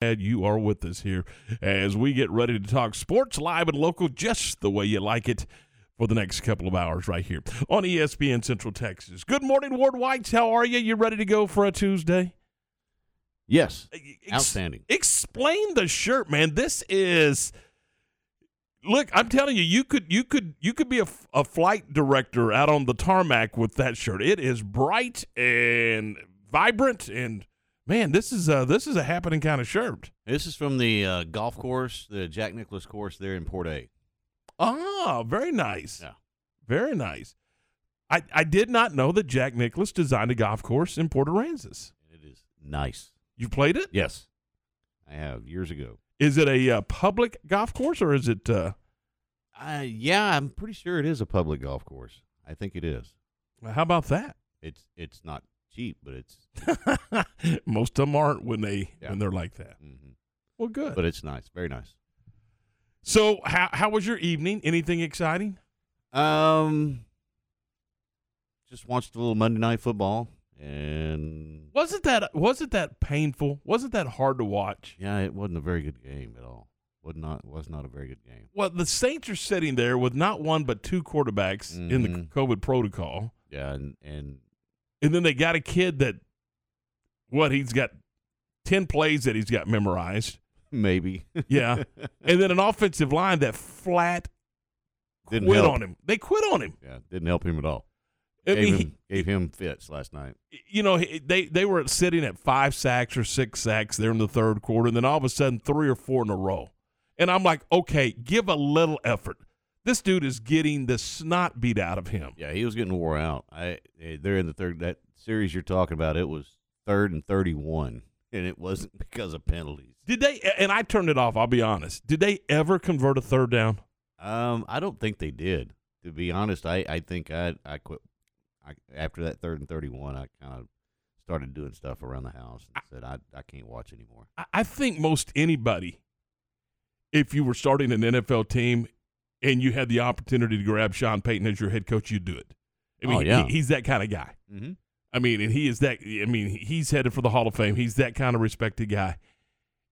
glad you are with us here as we get ready to talk sports live and local just the way you like it for the next couple of hours right here on ESPN Central Texas. Good morning, Ward Whites. How are you? You ready to go for a Tuesday? Yes. Ex- Outstanding. Explain the shirt, man. This is Look, I'm telling you, you could you could you could be a flight director out on the tarmac with that shirt. It is bright and vibrant and man, this is a this is a happening kind of shirt. This is from the uh, golf course, the Jack Nicklaus course there in Port A. Ah, very nice. Yeah. Very nice. I, I did not know that Jack Nicklaus designed a golf course in Port Aransas. It is nice. You played it? Yes. I have years ago. Is it a uh, public golf course or is it? Uh, Uh, yeah, I'm pretty sure it is a public golf course. I think it is. how about that? It's it's not cheap, but it's Most of them aren't when they Yeah. when they're like that. mhm. Well, good. but it's nice, very nice. so, how how was your evening? Anything exciting? Um, just watched a little Monday Night Football, and Wasn't that wasn't that painful? Wasn't that hard to watch? yeah, it wasn't a very good game at all. Was not was not a very good game. Well, the Saints are sitting there with not one but two quarterbacks in the Mhm. COVID protocol, Yeah, and and and then they got a kid that what he's got ten plays that he's got memorized. maybe Yeah, and then an offensive line that flat Didn't quit help. on him. They quit on him. yeah didn't help him at all. I gave, mean, him, gave him fits last night. you know, they they were sitting at five sacks or six sacks there in the third quarter, and then all of a sudden three or four in a row. And I'm like, okay, give a little effort. This dude is getting the snot beat out of him. Yeah, he was getting wore out. I eh, they're in the third that series you're talking about. It was third and thirty one, and it wasn't because of penalties. Did they? And I turned it off. I'll be honest. Did they ever convert a third down? Um, I don't think they did. To be honest, I I think I I quit. I, after that third and thirty one, I kind of started doing stuff around the house and said I I can't watch anymore. I- I think most anybody, if you were starting an NFL team and you had the opportunity to grab Sean Payton as your head coach, you'd do it. I mean, Oh, yeah. he- he's that kind of guy. Mm-hmm. I mean, and he is that. I mean, he's headed for the Hall of Fame. He's that kind of respected guy,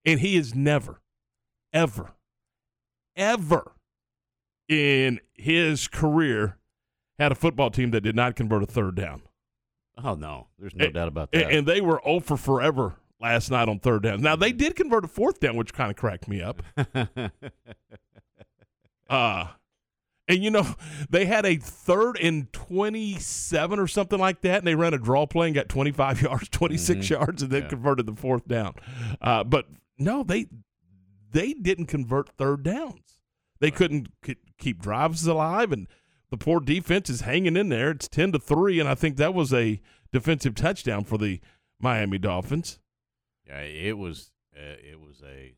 and he has never, ever, ever in his career had a football team that did not convert a third down, Oh no, there's no Eh, doubt about that. and they were 0 for forever last night on third down. Now they did convert a fourth down, which kind of cracked me up. Uh and you know, they had a third and 27 or something like that, and they ran a draw play and got 25 yards, 26 Mhm. yards, and then Yeah. converted the fourth down. Uh, but no, they they didn't convert third downs. They couldn't k- keep drives alive, and the poor defense is hanging in there. It's 10 to 3, and I think that was a defensive touchdown for the Miami Dolphins. yeah, it was uh, it was a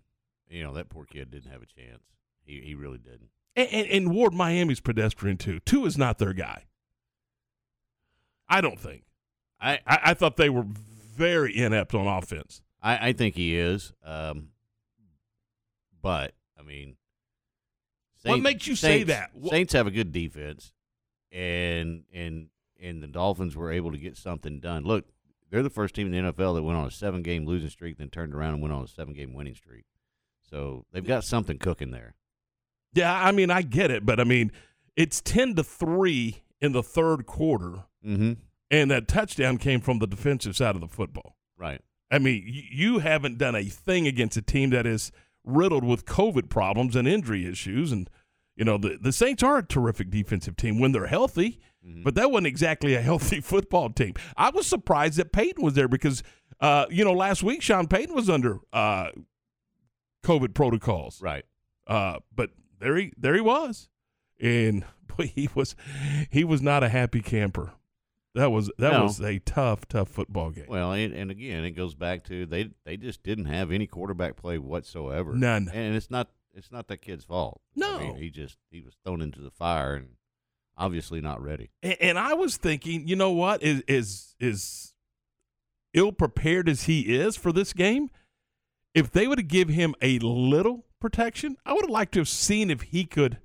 you know that poor kid didn't have a chance. He he really didn't. And, and, and Ward Miami's pedestrian, too. Tua is not their guy. I don't think. I I, I thought they were very inept on offense. I, I think he is. Um, but I mean, What makes you say that? What- Saints have a good defense, and and and the Dolphins were able to get something done. Look, they're the first team in the NFL that went on a seven game losing streak, then turned around and went on a seven game winning streak. So they've got something cooking there. Yeah, I mean, I get it, but I mean, it's 10 to 3 in the third quarter, Mm-hmm. and that touchdown came from the defensive side of the football. Right. I mean, y- you haven't done a thing against a team that is riddled with COVID problems and injury issues. And, you know, the, the Saints are a terrific defensive team when they're healthy, Mhm. but that wasn't exactly a healthy football team. I was surprised that Payton was there because, uh, you know, last week Sean Payton was under uh, COVID protocols. right. Uh, but there he there he was, and boy, he was he was not a happy camper. That was that No. was a tough tough football game. Well, and, and again, it goes back to they they just didn't have any quarterback play whatsoever. None. And it's not it's not that kid's fault. No. I mean, he just he was thrown into the fire and obviously not ready. And, and I was thinking, you know what is is is ill prepared as he is for this game. If they would have give him a little protection, I would have liked to have seen if he could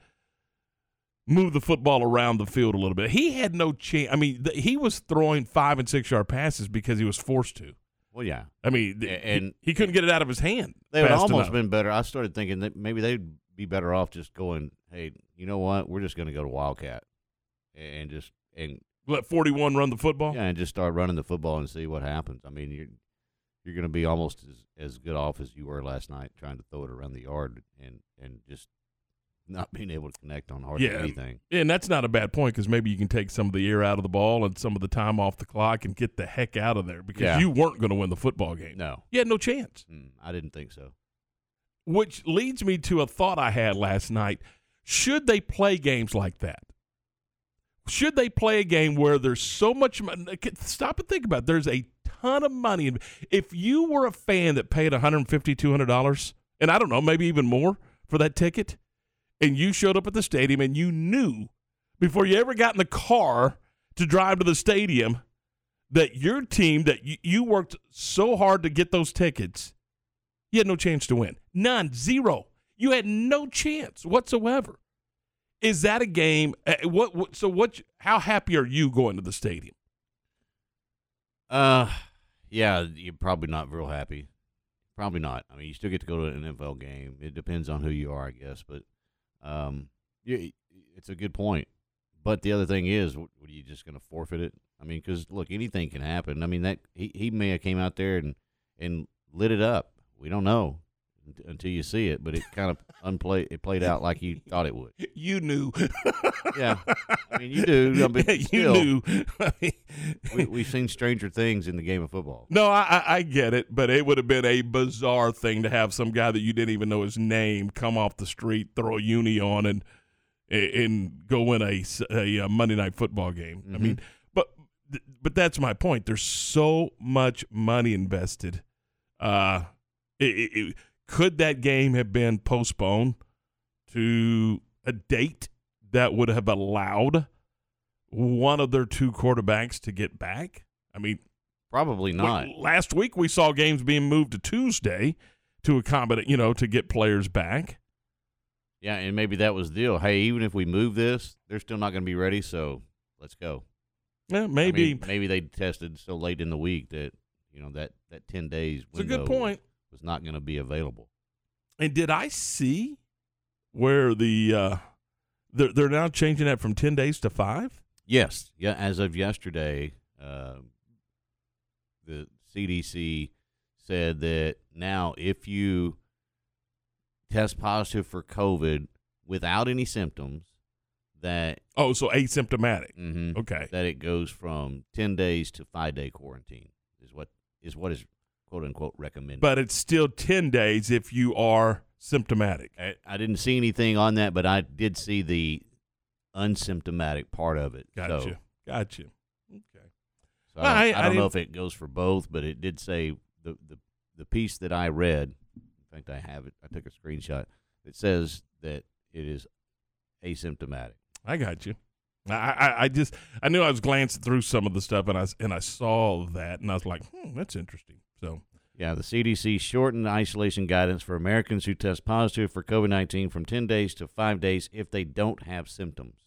move the football around the field a little bit. He had no chance. I mean, th- he was throwing five and six yard passes because he was forced to. Well, yeah, I mean, he- and- he, couldn't get it out of his hand. they would almost enough. been better. I started thinking that maybe they'd be better off just going, hey, you know what? We're just going to go to Wildcat and just and let 41 run the football. yeah, and just start running the football and see what happens. I mean, you're you're going to be almost as as good off as you were last night trying to throw it around the yard and and just not being able to connect on hardly Yeah. anything. And that's not a bad point because maybe you can take some of the air out of the ball and some of the time off the clock and get the heck out of there because Yeah. you weren't going to win the football game. No, You had no chance. mm, I didn't think so. Which leads me to a thought I had last night. Should they play games like that? Should they play a game where there's so much money? Stop and think about it. There's a ton of money. If you were a fan that paid $150, $200, and I don't know, maybe even more for that ticket, and you showed up at the stadium and you knew before you ever got in the car to drive to the stadium that your team, that you, worked so hard to get those tickets, you had no chance to win. None. Zero. You had no chance whatsoever. Is that a game? uh, What, what? So what? How happy are you going to the stadium? Uh, yeah, you're probably not real happy. Probably not. I mean, you still get to go to an NFL game. It depends on who you are, I guess. But, um, yeah, it's a good point. But the other thing is, what, are you just going to forfeit it? I mean, because look, anything can happen. I mean, that he, he may have came out there and and lit it up. We don't know until you see it. But it kind of unplayed. It played out like you thought it would. You knew. Yeah, I mean, you do. I mean, you still, knew. We, we've seen stranger things in the game of football. no, I, I, I get it, but it would have been a bizarre thing to have some guy that you didn't even know his name come off the street, throw a uni on, and and go win a, uh, Monday night football game. I Mhm. mean, but but that's my point. There's so much money invested. Uh, it, it- could that game have been postponed to a date that would have allowed one of their two quarterbacks to get back? I mean, Probably not. last week we saw games being moved to Tuesday to accommodate, you know, to get players back. Yeah, and maybe that was the deal. Hey, even if we move this, they're still not going to be ready, so let's go. Yeah, I maybe mean, maybe they tested so late in the week that you know that that ten days it's a good point. Was not going to be available. And did I see where the uh, they're they're now changing that from ten days to five? Yes, yeah. As of yesterday, uh, the CDC said that now if you test positive for COVID without any symptoms, that Oh, so asymptomatic. mhm, Okay. that it goes from 10 days to 5 day quarantine is what is what is quote unquote recommended. But it's still ten days if you are symptomatic. I, I didn't see anything on that, but I did see the unsymptomatic part of it. Gotcha. So, Gotcha. Okay. so Well, I I- don't, I don't know if it goes for both, but it did say the, the the piece that I read. In fact, I have it. I took a screenshot. It says that it is asymptomatic. I got you. I, I, I just I knew I was glancing through some of the stuff and I and I saw that and I was like, hmm, that's interesting. So Yeah, the CDC shortened isolation guidance for Americans who test positive for COVID 19 from 10 days to five days if they don't have symptoms.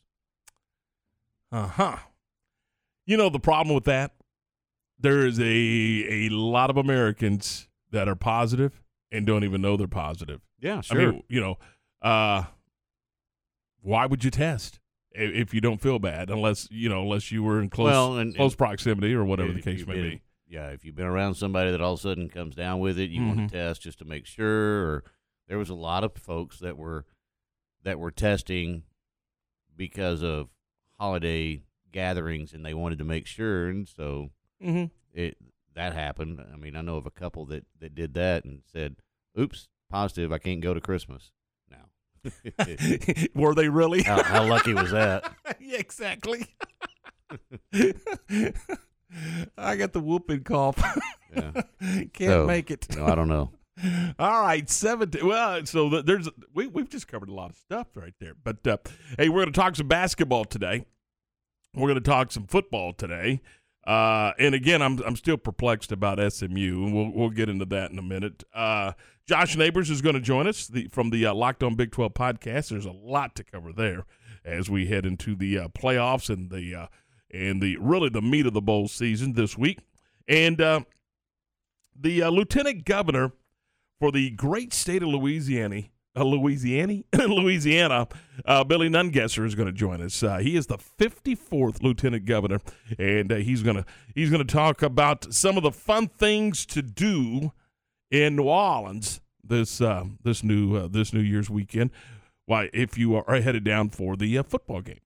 Uh huh. You know the problem with that? There is a a lot of Americans that are positive and don't even know they're positive. Yeah, I mean, you know, uh, why would you test if you don't feel bad? Unless you know, unless you were in close well, and, close proximity or whatever the case may be. Yeah, if you've been around somebody that all of a sudden comes down with it, you want Mhm. to test just to make sure. Or there was a lot of folks that were that were testing because of holiday gatherings, and they wanted to make sure, and so Mm-hmm. it that happened. I mean, I know of a couple that that did that and said, "Oops, positive, I can't go to Christmas now." were they really? how, how lucky was that? yeah, exactly. I got the whooping cough. Yeah. Can't So, make it. No, I don't know. All right, seventeen. Well, so there's we we've just covered a lot of stuff right there. But uh, hey, we're going to talk some basketball today. We're going to talk some football today. Uh, and again, I'm I'm still perplexed about SMU, and we'll we'll get into that in a minute. Uh, Josh Neighbors is going to join us the, from the uh, Locked On Big 12 podcast. There's a lot to cover there as we head into the uh, playoffs and the uh, and the really the meat of the bowl season this week. And uh, The uh, lieutenant governor for the great state of Louisiana, uh, Louisiana, Louisiana, uh, Billy Nungesser is going to join us. Uh, he is the 54th lieutenant governor, and uh, he's going to he's going to talk about some of the fun things to do in New Orleans this this new this New Year's weekend. Why, if you are headed down for the football game.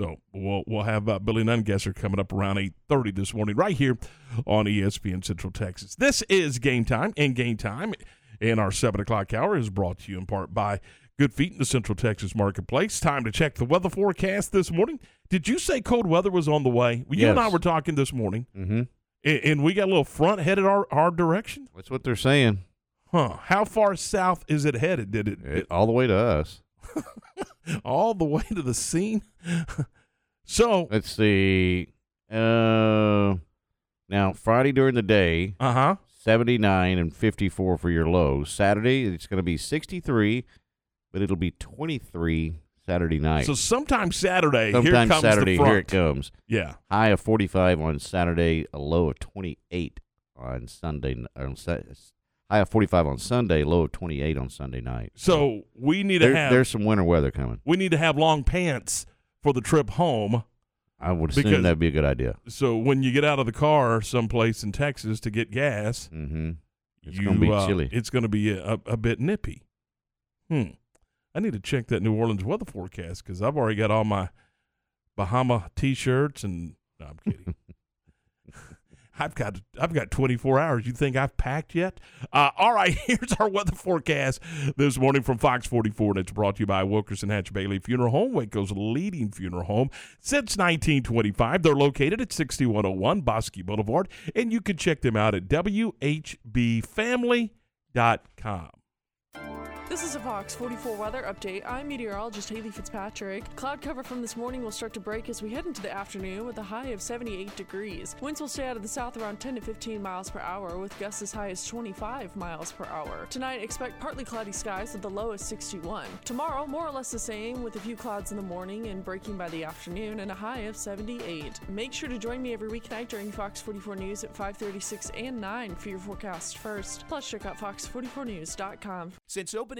So we'll we'll have uh, Billy Nungesser coming up around eight thirty this morning, right here on ESPN Central Texas. This is game time, and game time in our seven o'clock hour is brought to you in part by Good Feet in the Central Texas Marketplace. Time to check the weather forecast this morning. Did you say cold weather was on the way? You and I were talking this morning, Mm-hmm. and, and we got a little front headed our, our direction. That's what they're saying. Huh? How far south is it headed? Did it, It- all the way to us. all the way to the scene? so, Let's see. Uh, now Friday during the day, uh huh. 79 and 54 for your lows. Saturday, it's going to be 63, but it'll be 23 Saturday night. So sometime Saturday, here Sometime comes Saturday, the front. here it comes. Yeah. High of 45 on Saturday, a low of 28 on Sunday. On high of 45 on Sunday, low of 28 on Sunday night. So we need to have there's some winter weather coming. we need to have long pants for the trip home. I would assume Because- that'd be a good idea. So when you get out of the car someplace in Texas to get gas, Mm-hmm. It's gonna be uh, chilly. It's going to be a, a bit nippy. Hmm. I need to check that New Orleans weather forecast because I've already got all my Bahama T-shirts and. No, I'm kidding. I've got I've got 24 hours. You think I've packed yet? Uh, all right, here's our weather forecast this morning from Fox 44, and it's brought to you by Wilkirson Hatch Bailey Funeral Home, Waco's leading funeral home since 1925. They're located at 6101 Bosque Boulevard, and you can check them out at WHBFamily.com. This is a Fox 44 weather update. I'm meteorologist Haley Fitzpatrick. Cloud cover from this morning will start to break as we head into the afternoon with a high of 78 degrees. Winds will stay out of the south around 10 to 15 miles per hour with gusts as high as 25 miles per hour. Tonight, expect partly cloudy skies with the low of 61. Tomorrow, more or less the same with a few clouds in the morning and breaking by the afternoon and a high of 78. Make sure to join me every weeknight during Fox 44 News at 5:36 and 9 for your forecast first. Plus, check out fox44news.com. Since opening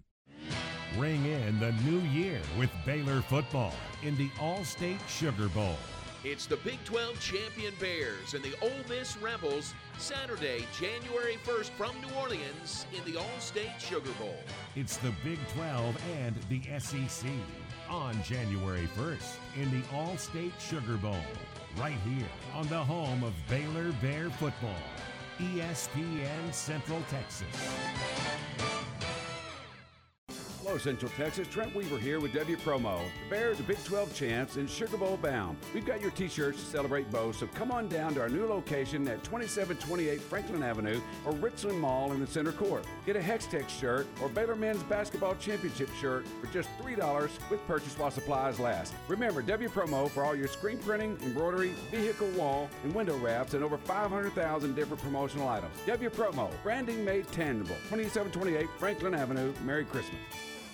Ring in the new year with Baylor football in the Allstate Sugar Bowl. It's the Big 12 champion Bears and the Ole Miss Rebels Saturday, January 1st from New Orleans in the Allstate Sugar Bowl. It's the Big 12 and the SEC on January 1st in the Allstate Sugar Bowl, right here on the home of Baylor Bear football, ESPN Central Texas. Hello, Central Texas. Trent Weaver here with W Promo. The Bears are Big 12 champs and Sugar Bowl bound. We've got your t-shirts to celebrate both, so come on down to our new location at 2728 Franklin Avenue or Richland Mall in the center court. Get a Hextech shirt or Baylor Men's Basketball Championship shirt for just $3 with purchase while supplies last. Remember, W Promo for all your screen printing, embroidery, vehicle wall, and window wraps, and over 500,000 different promotional items. W Promo, branding made tangible. 2728 Franklin Avenue. Merry Christmas.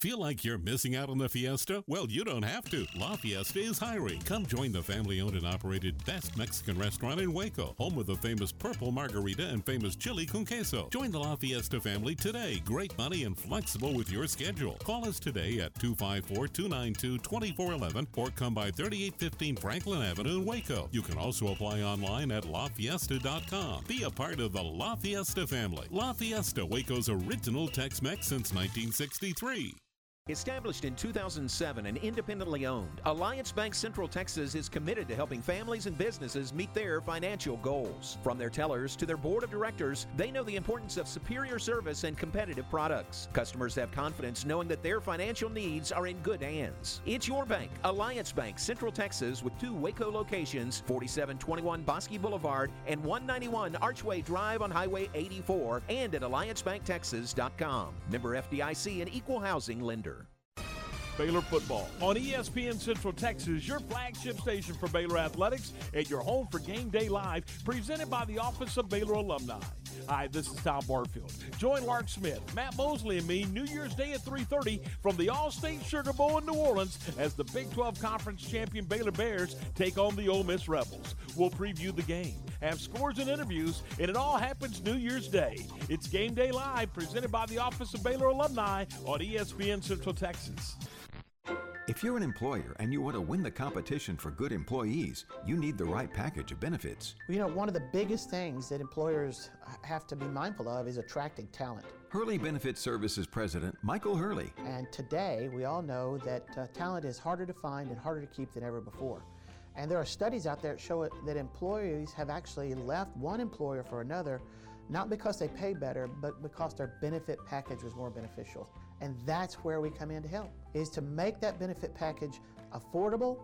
Feel like you're missing out on the fiesta? Well, you don't have to. La Fiesta is hiring. Come join the family owned and operated best Mexican restaurant in Waco, home of the famous purple margarita and famous chili con queso. Join the La Fiesta family today. Great money and flexible with your schedule. Call us today at 254 292 2411 or come by 3815 Franklin Avenue in Waco. You can also apply online at lafiesta.com. Be a part of the La Fiesta family. La Fiesta, Waco's original Tex Mex since 1963. Established in 2007 and independently owned, Alliance Bank Central Texas is committed to helping families and businesses meet their financial goals. From their tellers to their board of directors, they know the importance of superior service and competitive products. Customers have confidence knowing that their financial needs are in good hands. It's your bank, Alliance Bank Central Texas, with two Waco locations 4721 Bosque Boulevard and 191 Archway Drive on Highway 84, and at AllianceBankTexas.com. Member FDIC and Equal Housing Lender. Baylor football on ESPN Central Texas, your flagship station for Baylor athletics, and your home for Game Day Live, presented by the Office of Baylor Alumni. Hi, this is Tom Barfield. Join Lark Smith, Matt Mosley, and me New Year's Day at 3:30 from the Allstate Sugar Bowl in New Orleans as the Big 12 Conference champion Baylor Bears take on the Ole Miss Rebels. We'll preview the game, have scores and interviews, and it all happens New Year's Day. It's Game Day Live, presented by the Office of Baylor Alumni on ESPN Central Texas. If you're an employer and you want to win the competition for good employees, you need the right package of benefits. You know, one of the biggest things that employers have to be mindful of is attracting talent. Hurley Benefit Services President Michael Hurley. And today, we all know that uh, talent is harder to find and harder to keep than ever before. And there are studies out there that show it, that employees have actually left one employer for another, not because they pay better, but because their benefit package was more beneficial. And that's where we come in to help, is to make that benefit package affordable,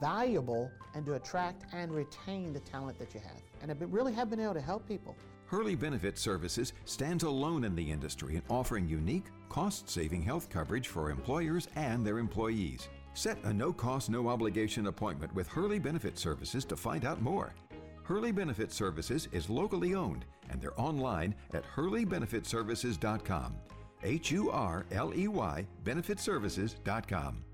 valuable, and to attract and retain the talent that you have. And I really have been able to help people. Hurley Benefit Services stands alone in the industry in offering unique, cost saving health coverage for employers and their employees. Set a no cost, no obligation appointment with Hurley Benefit Services to find out more. Hurley Benefit Services is locally owned and they're online at hurleybenefitservices.com. H U R L E Y benefitservices.com.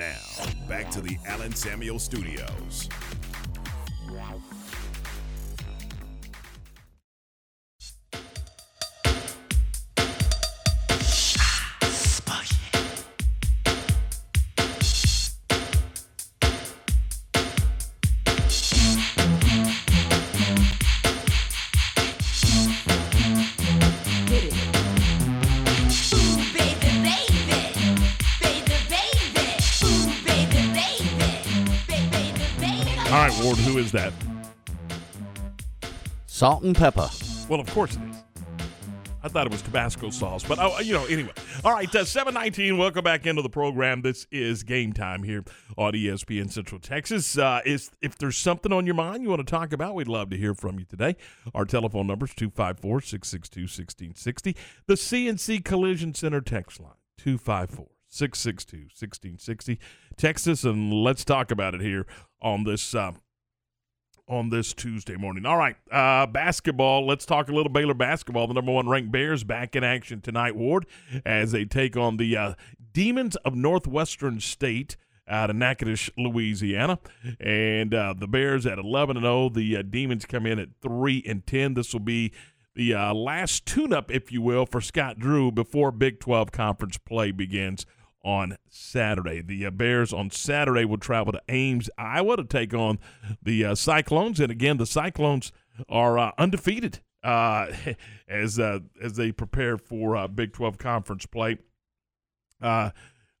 Now, back to the Allen Samuels Studios. Is that? Salt and pepper. Well, of course it is. I thought it was Tabasco sauce, but oh, you know, anyway. All right, uh, 719, welcome back into the program. This is game time here on ESPN Central Texas. Uh, is If there's something on your mind you want to talk about, we'd love to hear from you today. Our telephone number is 254 662 1660. The CNC Collision Center text line, 254 662 1660. Text us and let's talk about it here on this. Uh, on this Tuesday morning. All right, uh, basketball. Let's talk a little Baylor basketball. The number one ranked Bears back in action tonight, Ward, as they take on the uh, Demons of Northwestern State out of Natchitoches, Louisiana, and uh, the Bears at 11 and 0. The uh, Demons come in at three and 10. This will be the uh, last tune-up, if you will, for Scott Drew before Big 12 conference play begins on Saturday. The uh, Bears on Saturday will travel to Ames, Iowa, to take on the uh, Cyclones, and again, the Cyclones are uh, undefeated uh, as uh, as they prepare for uh, Big 12 conference play.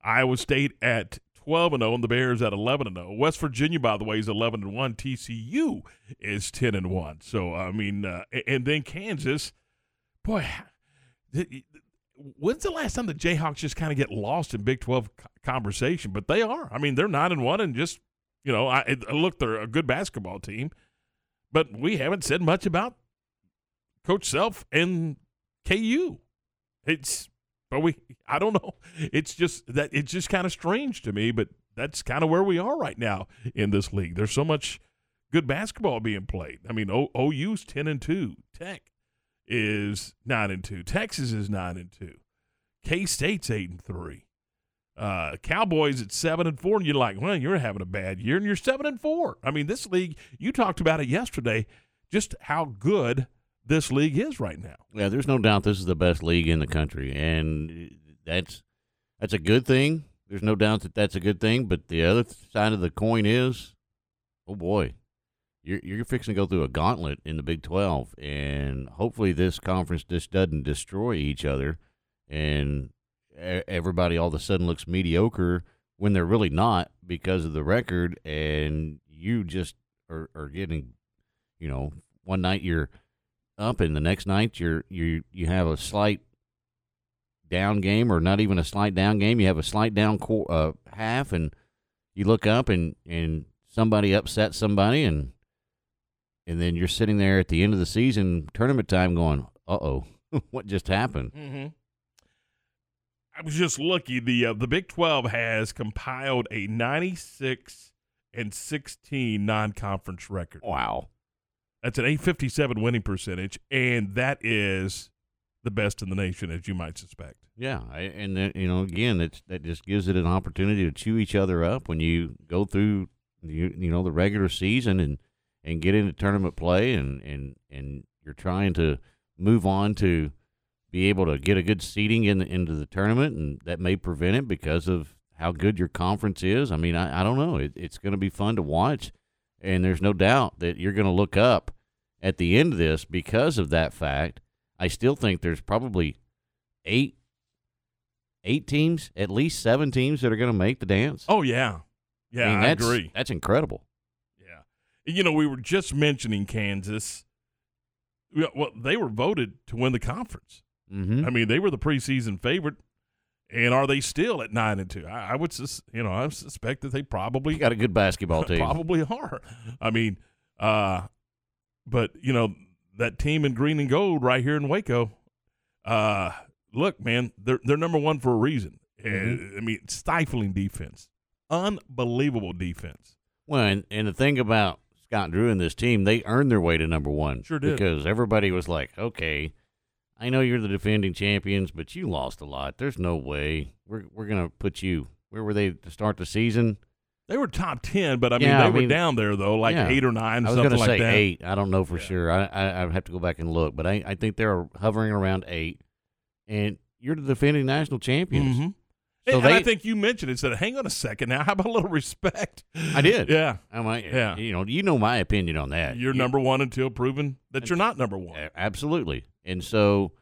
Iowa State at 12 and 0 and the Bears at 11 and 0. West Virginia by the way is 11 and 1. TCU is 10 and 1. So I mean and then Kansas boy when's the last time the Jayhawks just kind of get lost in Big 12 conversation? But they are. I mean, they're 9 and 1 and just, you know, I, look, they're a good basketball team. But we haven't said much about Coach Self and KU. It's but we I don't know. It's just that it's just kind of strange to me, but that's kind of where we are right now in this league. There's so much good basketball being played. I mean, o, OU's 10 and 2. Tech is 9 and 2. Texas is 9 and 2. K-State's 8 and 3. Uh, Cowboys at 7 and 4 and you're like, "Well, you're having a bad year and you're 7 and 4." I mean, this league, you talked about it yesterday, just how good this league is right now. Yeah, there's no doubt this is the best league in the country, and that's that's a good thing. There's no doubt that that's a good thing. But the other side of the coin is, oh boy, you're you're fixing to go through a gauntlet in the Big Twelve, and hopefully this conference just doesn't destroy each other, and everybody all of a sudden looks mediocre when they're really not because of the record, and you just are, are getting, you know, one night you're up, and the next night you're you you have a slight down game, or not even a slight down game. You have a slight down co- uh, half, and you look up and and somebody upset somebody, and and then you're sitting there at the end of the season, tournament time, going, "Uh oh, what just happened?" Mm-hmm. I was just lucky. The uh, the Big Twelve has compiled a 96 and 16 non conference record. Wow. That's an 857 winning percentage, and that is the best in the nation, as you might suspect. Yeah, I, and then, you know, again, it's that just gives it an opportunity to chew each other up when you go through, you, you know, the regular season and and get into tournament play, and and and you're trying to move on to be able to get a good seating in the, into the tournament, and that may prevent it because of how good your conference is. I mean, I, I don't know. It, it's going to be fun to watch and there's no doubt that you're going to look up at the end of this because of that fact. I still think there's probably eight eight teams, at least seven teams that are going to make the dance. Oh yeah, yeah, I, mean, I agree. That's incredible. You know, we were just mentioning Kansas. Well, they were voted to win the conference. Mm-hmm. I mean, they were the preseason favorite. And are they still at nine and two? I, I would, sus- you know, I suspect that they probably got a good basketball team. Probably are. I mean, uh, but you know that team in green and gold right here in Waco. Uh, look, man, they're they're number one for a reason. Mm-hmm. I mean, stifling defense, unbelievable defense. Well, and, and the thing about Scott Drew and this team, they earned their way to number one. Sure did. Because everybody was like, okay, I know you're the defending champions, but you lost a lot. There's no way we're we're gonna put you. Where were they to start the season? They were top ten, but I mean Yeah, they I were mean- down there though, like Yeah. eight or nine, I was something gonna like say that. eight. I don't know for sure. I, I I have to go back and look, but I I think they're hovering around eight. And you're the defending national champions. Mhm. So and, and I think you mentioned it. Said, "Hang on a second now. How about a little respect?" I did. Yeah, I might. Yeah. You know, you know my opinion on that. you're You- number one until proven that you're not number one. Absolutely. And so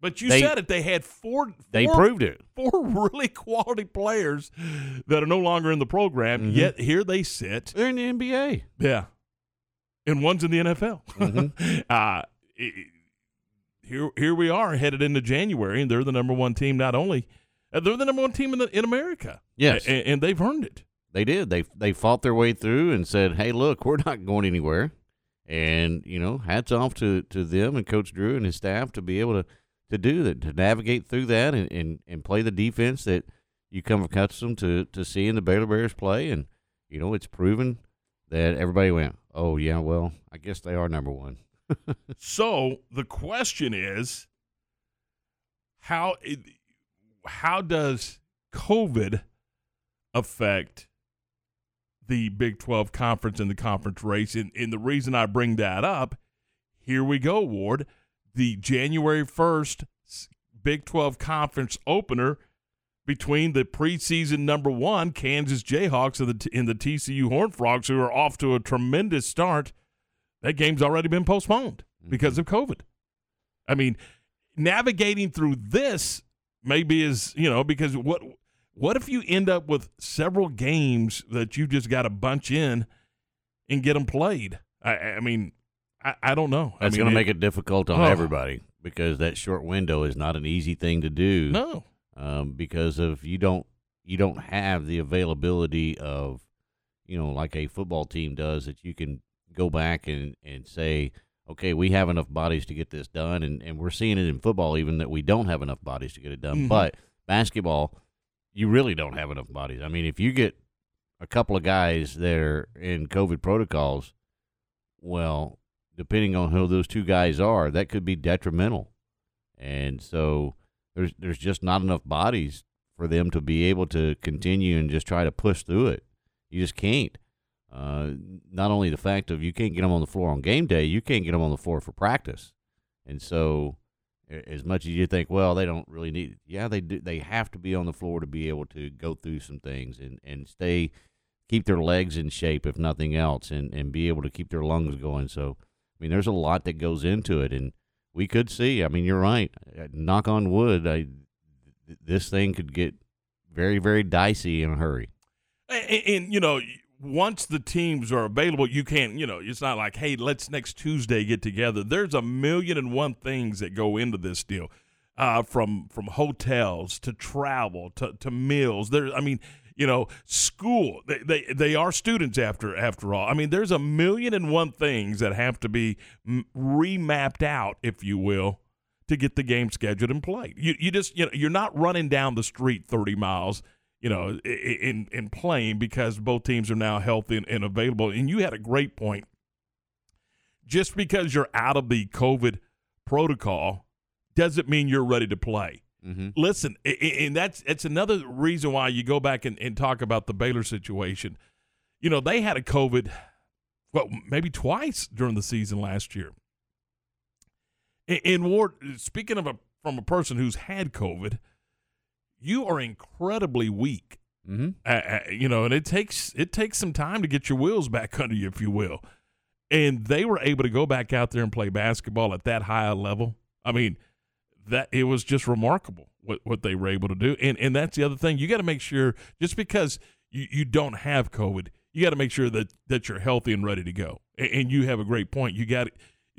But you They- said it. They had four. they proved it. Four really quality players that are no longer in the program. Mhm. Yet here they sit. They're in the NBA. Yeah, and one's in the NFL. Mhm. uh, it- here, here we are headed into January, and they're the number one team. Not only Uh, they're the number one team in the, in America. Yes. A- and, they've earned it. They did. They they fought their way through and said, "Hey, look, we're not going anywhere." And you know, hats off to, to them and Coach Drew and his staff to be able to, to do that, to navigate through that and, and, and play the defense that you come accustomed to to seeing the Baylor Bears play. And you know, it's proven that everybody went, "Oh yeah, well, I guess they are number one." So the question is, how how does COVID affect the Big Twelve conference and the conference race? And, and the reason I bring that up, here we go, Ward. the January 1st Big 12 conference opener between the preseason number one Kansas Jayhawks and the, and the TCU Horned Frogs, who are off to a tremendous start. That game's already been postponed because mm-hmm. of COVID. I mean, navigating through this maybe is you know because what what if you end up with several games that you just got to bunch in and get them played? I, I mean, I, I don't know. That's I mean, going to make it difficult on Oh. everybody because that short window is not an easy thing to do. No. um, because of you don't you don't have the availability of you know like a football team does that you can go back and and say okay we have enough bodies to get this done and and we're seeing it in football even that we don't have enough bodies to get it done Mhm. but basketball you really don't have enough bodies i mean if you get a couple of guys that are in covid protocols well depending on who those two guys are that could be detrimental and so there's there's just not enough bodies for them to be able to continue and just try to push through it. You just can't. Uh, not only the fact of you can't get them on the floor on game day, you can't get them on the floor for practice. And so, as much as you think, well, they don't really need, yeah, they do. They have to be on the floor to be able to go through some things and and stay, keep their legs in shape if nothing else, and and be able to keep their lungs going. So, I mean, there's a lot that goes into it, and we could see. I mean, you're right. Uh, Knock on wood. I, this thing could get very, very dicey in a hurry. and, and you know once the teams are available you can't you know it's not like hey let's next tuesday get together. There's a million and one things that go into this deal uh, from from hotels to travel to, to meals. There i mean you know school they, they they are students after after all. I mean there's a million and one things that have to be remapped out if you will to get the game scheduled and played. You you just you know you're not running down the street 30 miles you know, in in playing because both teams are now healthy and, and available. And you had a great point. Just because you're out of the COVID protocol doesn't mean you're ready to play. Mm-hmm. Listen, and that's it's another reason why you go back and, and talk about the Baylor situation. You know, they had a COVID, well, maybe twice during the season last year. In, in Ward, speaking of a from a person who's had COVID, you are incredibly weak. Mm-hmm. Uh, uh, you know, and it takes it takes some time to get your wheels back under you, if you will. And they were able to go back out there and play basketball at that high a level. I mean, that it was just remarkable what, what they were able to do. And and that's the other thing. You got to make sure just because you, you don't have COVID, you got to make sure that that you're healthy and ready to go. And, and you have a great point. You got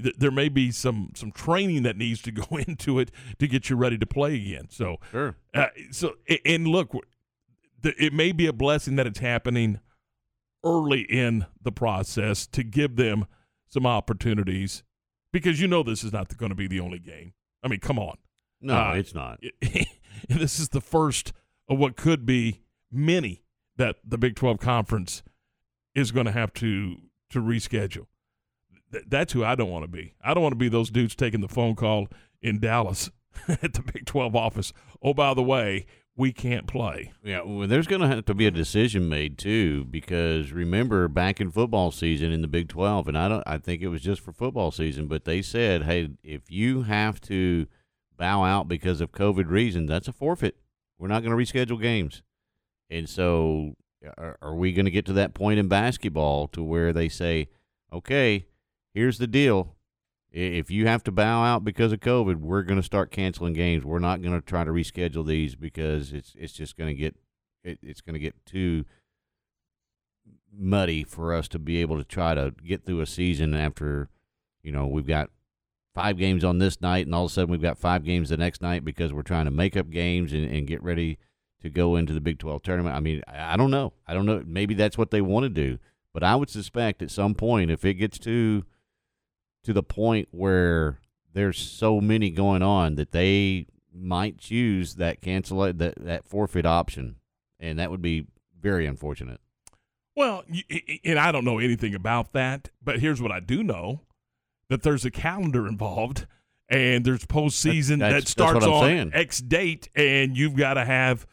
th- there may be some some training that needs to go into it to get you ready to play again. So Sure. uh, so and look, it may be a blessing that it's happening early in the process to give them some opportunities because you know this is not going to be the only game. I mean, come on. No, Uh, it's not. this is the first of what could be many that the Big 12 conference is going to have to to reschedule. Th- that's who I don't want to be. I don't want to be those dudes taking the phone call in Dallas at the Big 12 office. Oh, by the way, we can't play. Yeah, well, there's going to have to be a decision made too, because remember back in football season in the Big Twelve, and I don't, I think it was just for football season, but they said, hey, if you have to bow out because of COVID reasons, that's a forfeit. We're not going to reschedule games, and so are, are we going to get to that point in basketball to where they say, okay, here's the deal. If you have to bow out because of COVID, we're going to start canceling games. We're not going to try to reschedule these because it's it's just going to get it, it's going to get too muddy for us to be able to try to get through a season after you know we've got five games on this night and all of a sudden we've got five games the next night because we're trying to make up games and, and get ready to go into the Big 12 tournament. I mean, I don't know. I don't know. Maybe that's what they want to do, but I would suspect at some point if it gets to to the point where there's so many going on that they might choose that cancel that that forfeit option, and that would be very unfortunate. Well, and I don't know anything about that, but here's what I do know: that there's a calendar involved, and there's postseason That's- that starts on saying. X date, and you've got to have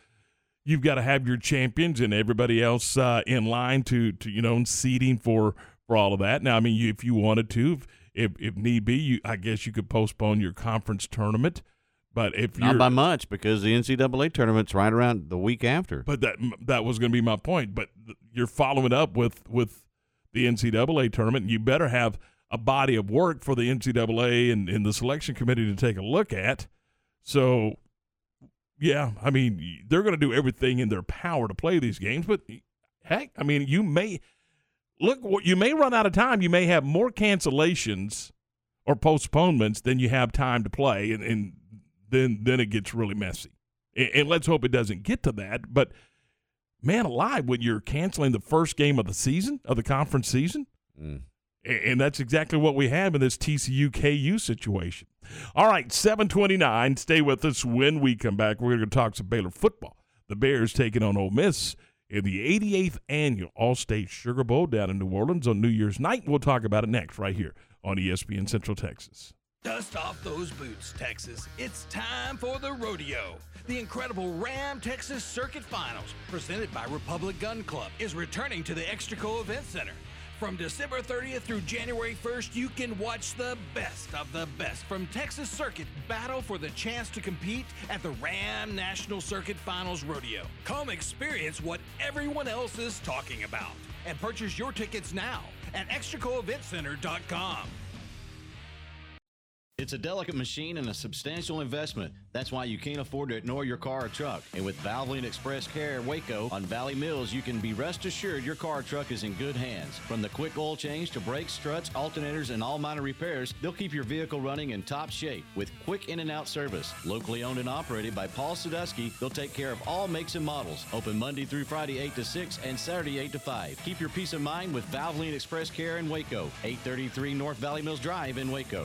you've got to have your champions and everybody else uh, in line to to you know seating for for all of that. Now, I mean, you, if you wanted to, if, if if need be, you I guess you could postpone your conference tournament. But if Not by much because the NCAA tournament's right around the week after. But that that was going to be my point. But you're following up with with the NCAA tournament. You better have a body of work for the NCAA and, and the selection committee to take a look at. So, yeah, I mean, they're going to do everything in their power to play these games. But heck, I mean, you may look. You may run out of time. You may have more cancellations or postponements than you have time to play, and, and then then it gets really messy. And, and let's hope it doesn't get to that. But man, alive, when you're canceling the first game of the season of the conference season, Mm. and that's exactly what we have in this TCU KU situation. All right, 729. Stay with us when we come back. We're going to talk some Baylor football. The Bears taking on Ole Miss in the 88th annual Allstate Sugar Bowl down in New Orleans on New Year's night. We'll talk about it next, right here on ESPN Central Texas. Dust off those boots, Texas. It's time for the rodeo. The incredible Ram Texas Circuit Finals, presented by Republic Gun Club, is returning to the Extraco Event Center. From December 30th through January 1st, you can watch the best of the best from Texas Circuit battle for the chance to compete at the Ram National Circuit Finals Rodeo. Come experience what everyone else is talking about and purchase your tickets now at extracoeventcenter.com. It's a delicate machine and a substantial investment. That's why you can't afford to ignore your car or truck. And with Valvoline Express Care Waco on Valley Mills, you can be rest assured your car or truck is in good hands. From the quick oil change to brakes, struts, alternators, and all minor repairs, they'll keep your vehicle running in top shape with quick in and out service. Locally owned and operated by Paul Sadusky, they'll take care of all makes and models. Open Monday through Friday 8 to 6 and Saturday 8 to 5. Keep your peace of mind with Valvoline Express Care in Waco, 833 North Valley Mills Drive in Waco.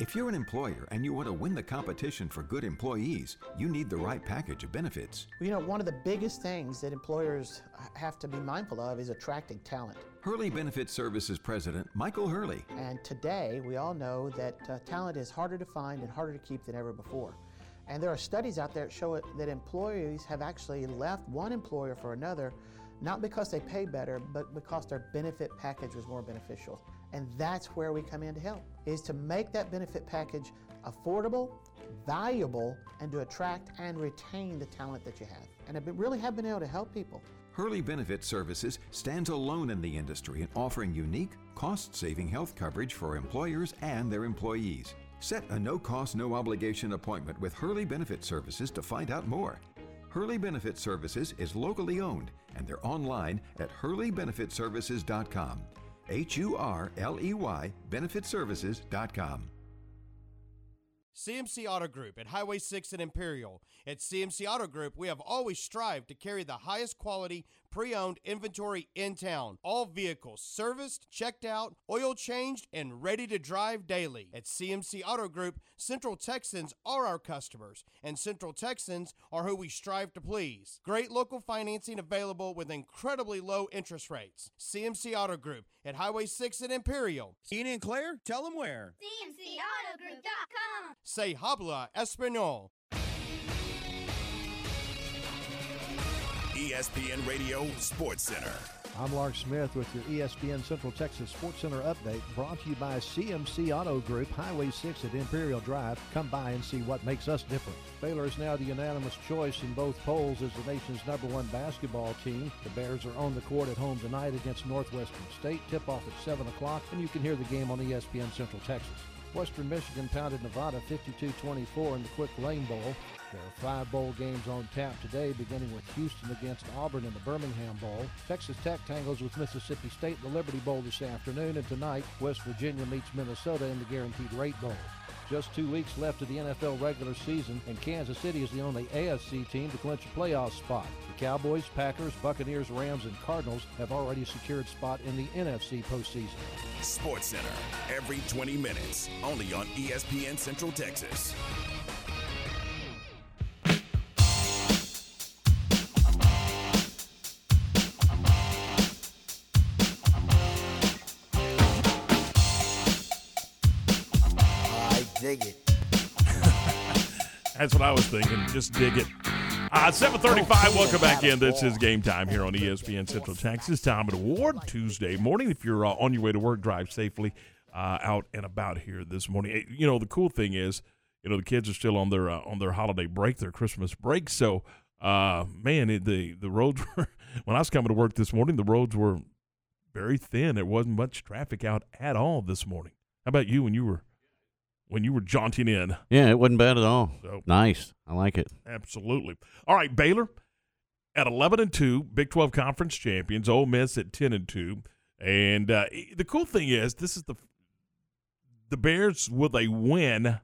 If you're an employer and you want to win the competition for good employees, you need the right package of benefits. You know, one of the biggest things that employers have to be mindful of is attracting talent. Hurley Benefit Services President Michael Hurley. And today, we all know that uh, talent is harder to find and harder to keep than ever before. And there are studies out there that show that employees have actually left one employer for another, not because they pay better, but because their benefit package was more beneficial. And that's where we come in to help, is to make that benefit package affordable, valuable, and to attract and retain the talent that you have. And been, really have been able to help people. Hurley Benefit Services stands alone in the industry in offering unique, cost saving health coverage for employers and their employees. Set a no cost, no obligation appointment with Hurley Benefit Services to find out more. Hurley Benefit Services is locally owned and they're online at hurleybenefitservices.com. H U R L E Y benefitservices.com. CMC Auto Group at Highway 6 and Imperial. At CMC Auto Group, we have always strived to carry the highest quality pre owned inventory in town. All vehicles serviced, checked out, oil changed, and ready to drive daily. At CMC Auto Group, Central Texans are our customers, and Central Texans are who we strive to please. Great local financing available with incredibly low interest rates. CMC Auto Group at Highway 6 and Imperial. Ian and Claire, tell them where. CMCAutogroup.com. Say habla español. ESPN Radio Sports Center. I'm Lark Smith with your ESPN Central Texas Sports Center update brought to you by CMC Auto Group, Highway 6 at Imperial Drive. Come by and see what makes us different. Baylor is now the unanimous choice in both polls as the nation's number one basketball team. The Bears are on the court at home tonight against Northwestern State. Tip off at 7 o'clock, and you can hear the game on ESPN Central Texas. Western Michigan pounded Nevada 52-24 in the Quick Lane Bowl. There are five bowl games on tap today, beginning with Houston against Auburn in the Birmingham Bowl. Texas Tech tangles with Mississippi State in the Liberty Bowl this afternoon, and tonight West Virginia meets Minnesota in the Guaranteed Rate Bowl. Just two weeks left of the NFL regular season, and Kansas City is the only AFC team to clinch a playoff spot. The Cowboys, Packers, Buccaneers, Rams, and Cardinals have already secured spot in the NFC postseason. Sports Center every 20 minutes, only on ESPN Central Texas. Dig it. That's what I was thinking. Just dig it. Uh, 735, welcome back in. This is game time here on ESPN Central Texas. Tom and Award, Tuesday morning. If you're uh, on your way to work, drive safely uh, out and about here this morning. Eh, You know, the cool thing is, you know, the kids are still on their uh, on their holiday break, their Christmas break. So, uh, man, it, the, the roads were, when I was coming to work this morning, the roads were very thin. There wasn't much traffic out at all this morning. How about you when you were when you were jaunting in? Yeah, it wasn't bad at all. So- nice. I like it. Absolutely. All right, Baylor at 11 and 2, Big 12 conference champions, Ole Miss at 10 and 2. And uh, the cool thing is this is the the Bears with a win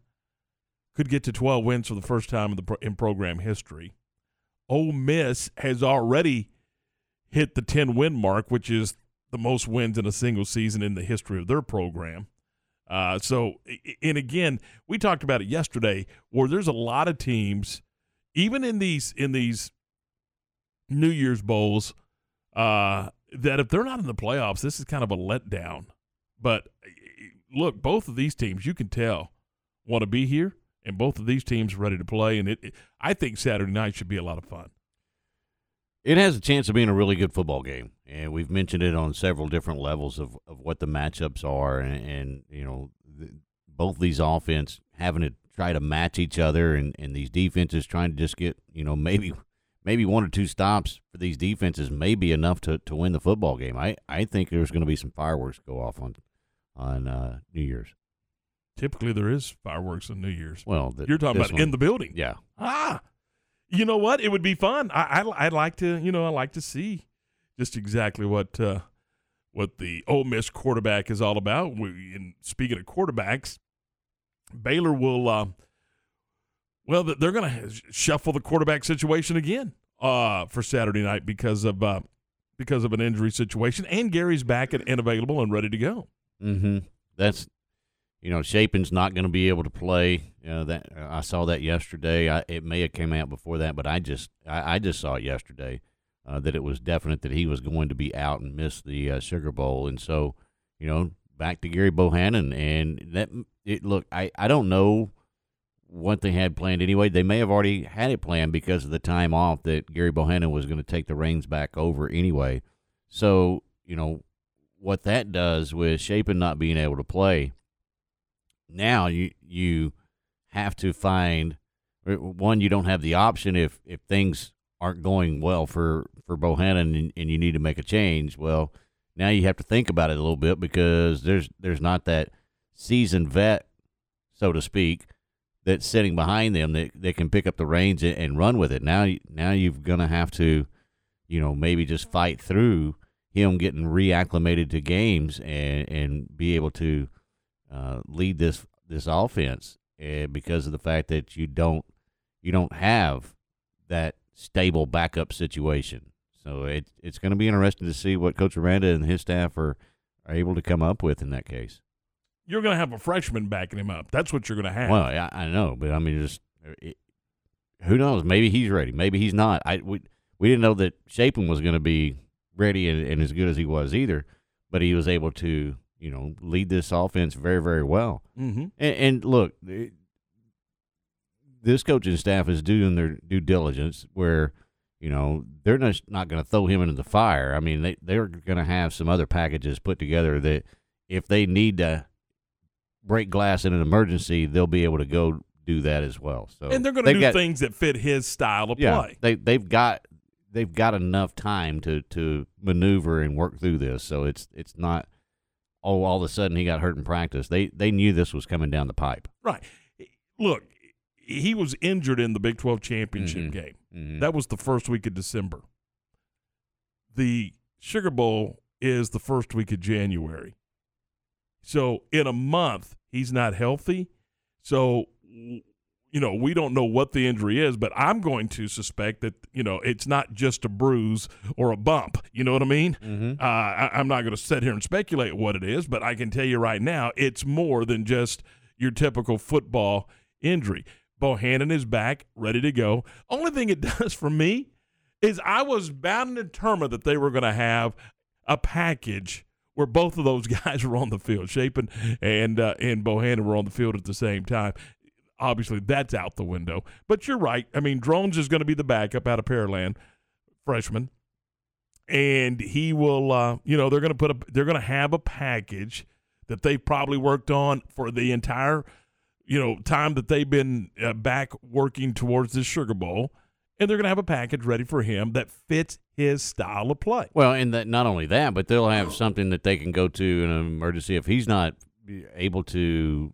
could get to 12 wins for the first time in the pro- in program history. Ole Miss has already hit the 10 win mark, which is the most wins in a single season in the history of their program. Uh, so, and again, we talked about it yesterday, where there's a lot of teams, even in these in these New Year's bowls, uh, that if they're not in the playoffs, this is kind of a letdown. But eh, look, both of these teams, you can tell, want to be here, and both of these teams ready to play. And it, it- I think Saturday night should be a lot of fun. It has a chance of being a really good football game, and we've mentioned it on several different levels of, of what the matchups are, and, and you know, the, both these offense having to try to match each other, and, and these defenses trying to just get you know maybe maybe one or two stops for these defenses may be enough to, to win the football game. I, I think there's going to be some fireworks go off on on uh, New Year's. Typically, there is fireworks on New Year's. Well, th- you're talking about in the building. Yeah. Ah, you know what? It would be fun. I, I I'd like to. You know, I like to see just exactly what uh, what the Ole Miss quarterback is all about. We, and speaking of quarterbacks, Baylor will. Uh, well, they're going to shuffle the quarterback situation again uh, for Saturday night because of uh, because of an injury situation, and Gerry's back and, and available and ready to go. Mm-hmm. That's you know, Shapen's not going to be able to play. Know, that I saw that yesterday. I, it may have came out before that, but I just I, I just saw it yesterday uh, that it was definite that he was going to be out and miss the uh, Sugar Bowl, and so you know, back to Gerry Bohanon, and that it look I I don't know what they had planned anyway. They may have already had it planned because of the time off that Gerry Bohanon was going to take the reins back over anyway. So you know what that does with Shapen not being able to play. Now you you have to find uh, one. You don't have the option if if things aren't going well for for Bohanon and, and you need to make a change. Well, now you have to think about it a little bit because there's there's not that seasoned vet, so to speak, that's sitting behind them that, that can pick up the reins and, and run with it. Now now you're gonna have to, you know, maybe just fight through him getting reacclimated to games and and be able to uh, lead this this offense uh, because of the fact that you don't you don't have that stable backup situation. So it it's going to be interesting to see what Coach Aranda and his staff are, are able to come up with in that case. You're going to have a freshman backing him up. That's what you're going to have. Well, I, I know, but I mean, just it, who knows? Maybe he's ready. Maybe he's not. I we we didn't know that Shapen was going to be ready and, and as good as he was either, but he was able to you know lead this offense very very well. Mhm. And, and look, this coaching staff is doing their due diligence where you know, they're just not going to throw him into the fire. I mean, they they're going to have some other packages put together that if they need to break glass in an emergency, they'll be able to go do that as well. So and they're going to do got- things that fit his style of yeah, play. They they've got they've got enough time to to maneuver and work through this. So it's it's not oh all of a sudden he got hurt in practice. They they knew this was coming down the pipe. Right. Look, he was injured in the Big 12 championship Mhm. game. Mhm. That was the first week of December. The Sugar Bowl is the first week of January. So in a month, he's not healthy. So, you know, we don't know what the injury is, but I'm going to suspect that, you know, it's not just a bruise or a bump. You know what I mean? Mhm. Uh, I, I'm not going to sit here and speculate what it is, but I can tell you right now, it's more than just your typical football injury. Bohanon is back, ready to go. Only thing it does for me is I was bound and determined that they were going to have a package where both of those guys were on the field. Shapen and uh, and Bohanon were on the field at the same time. Obviously, that's out the window. But you're right. I mean, Drones is going to be the backup out of Pearland, freshman, and he will. Uh, you know, they're going to put a. They're going to have a package that they've probably worked on for the entire, you know, time that they've been uh, back working towards this Sugar Bowl, and they're going to have a package ready for him that fits his style of play. Well, and that not only that, but they'll have something that they can go to in an emergency if he's not able to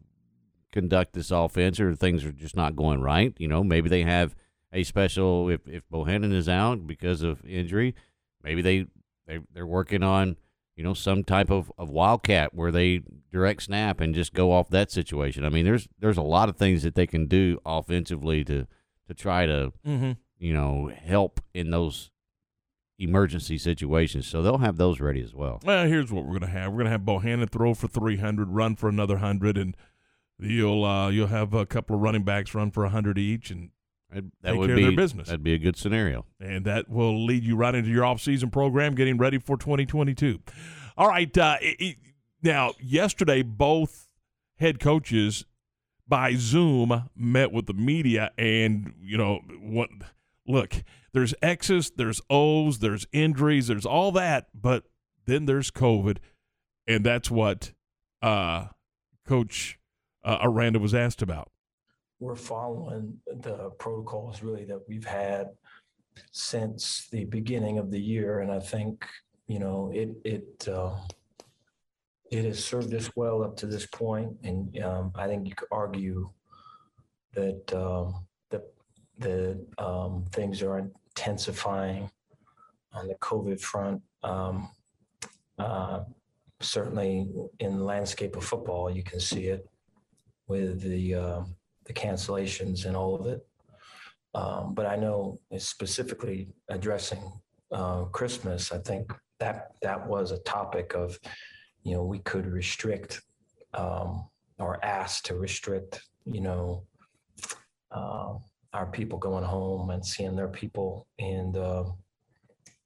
conduct this offense or things are just not going right. You know, maybe they have a special if if Bohanon is out because of injury, maybe they they they're working on you know some type of, of wildcat where they direct snap and just go off that situation. I mean, there's there's a lot of things that they can do offensively to to try to Mhm. you know help in those emergency situations. So they'll have those ready as well. Well, here's what we're gonna have. We're gonna have Bohanon throw for 300, run for another hundred, and you'll uh, you'll have a couple of running backs run for 100 each, and that take would care be of their business. That'd be a good scenario. and that will lead you right into your off-season program, getting ready for 2022. All right. Uh, it- it- now, yesterday, both head coaches by Zoom met with the media, and you know what? Look, there's X's, there's O's, there's injuries, there's all that, but then there's COVID, and that's what uh, Coach uh, Aranda was asked about. we're following the protocols really that we've had since the beginning of the year, and I think you know it it uh, it has served us well up to this point, and um, I think you could argue that um, the the um, things are intensifying on the COVID front. Um, uh, certainly, in the landscape of football, you can see it with the uh, the cancellations and all of it. Um, but I know specifically addressing uh, Christmas, I think that that was a topic of, you know, we could restrict um, or ask to restrict, you know, uh, our people going home and seeing their people, and uh,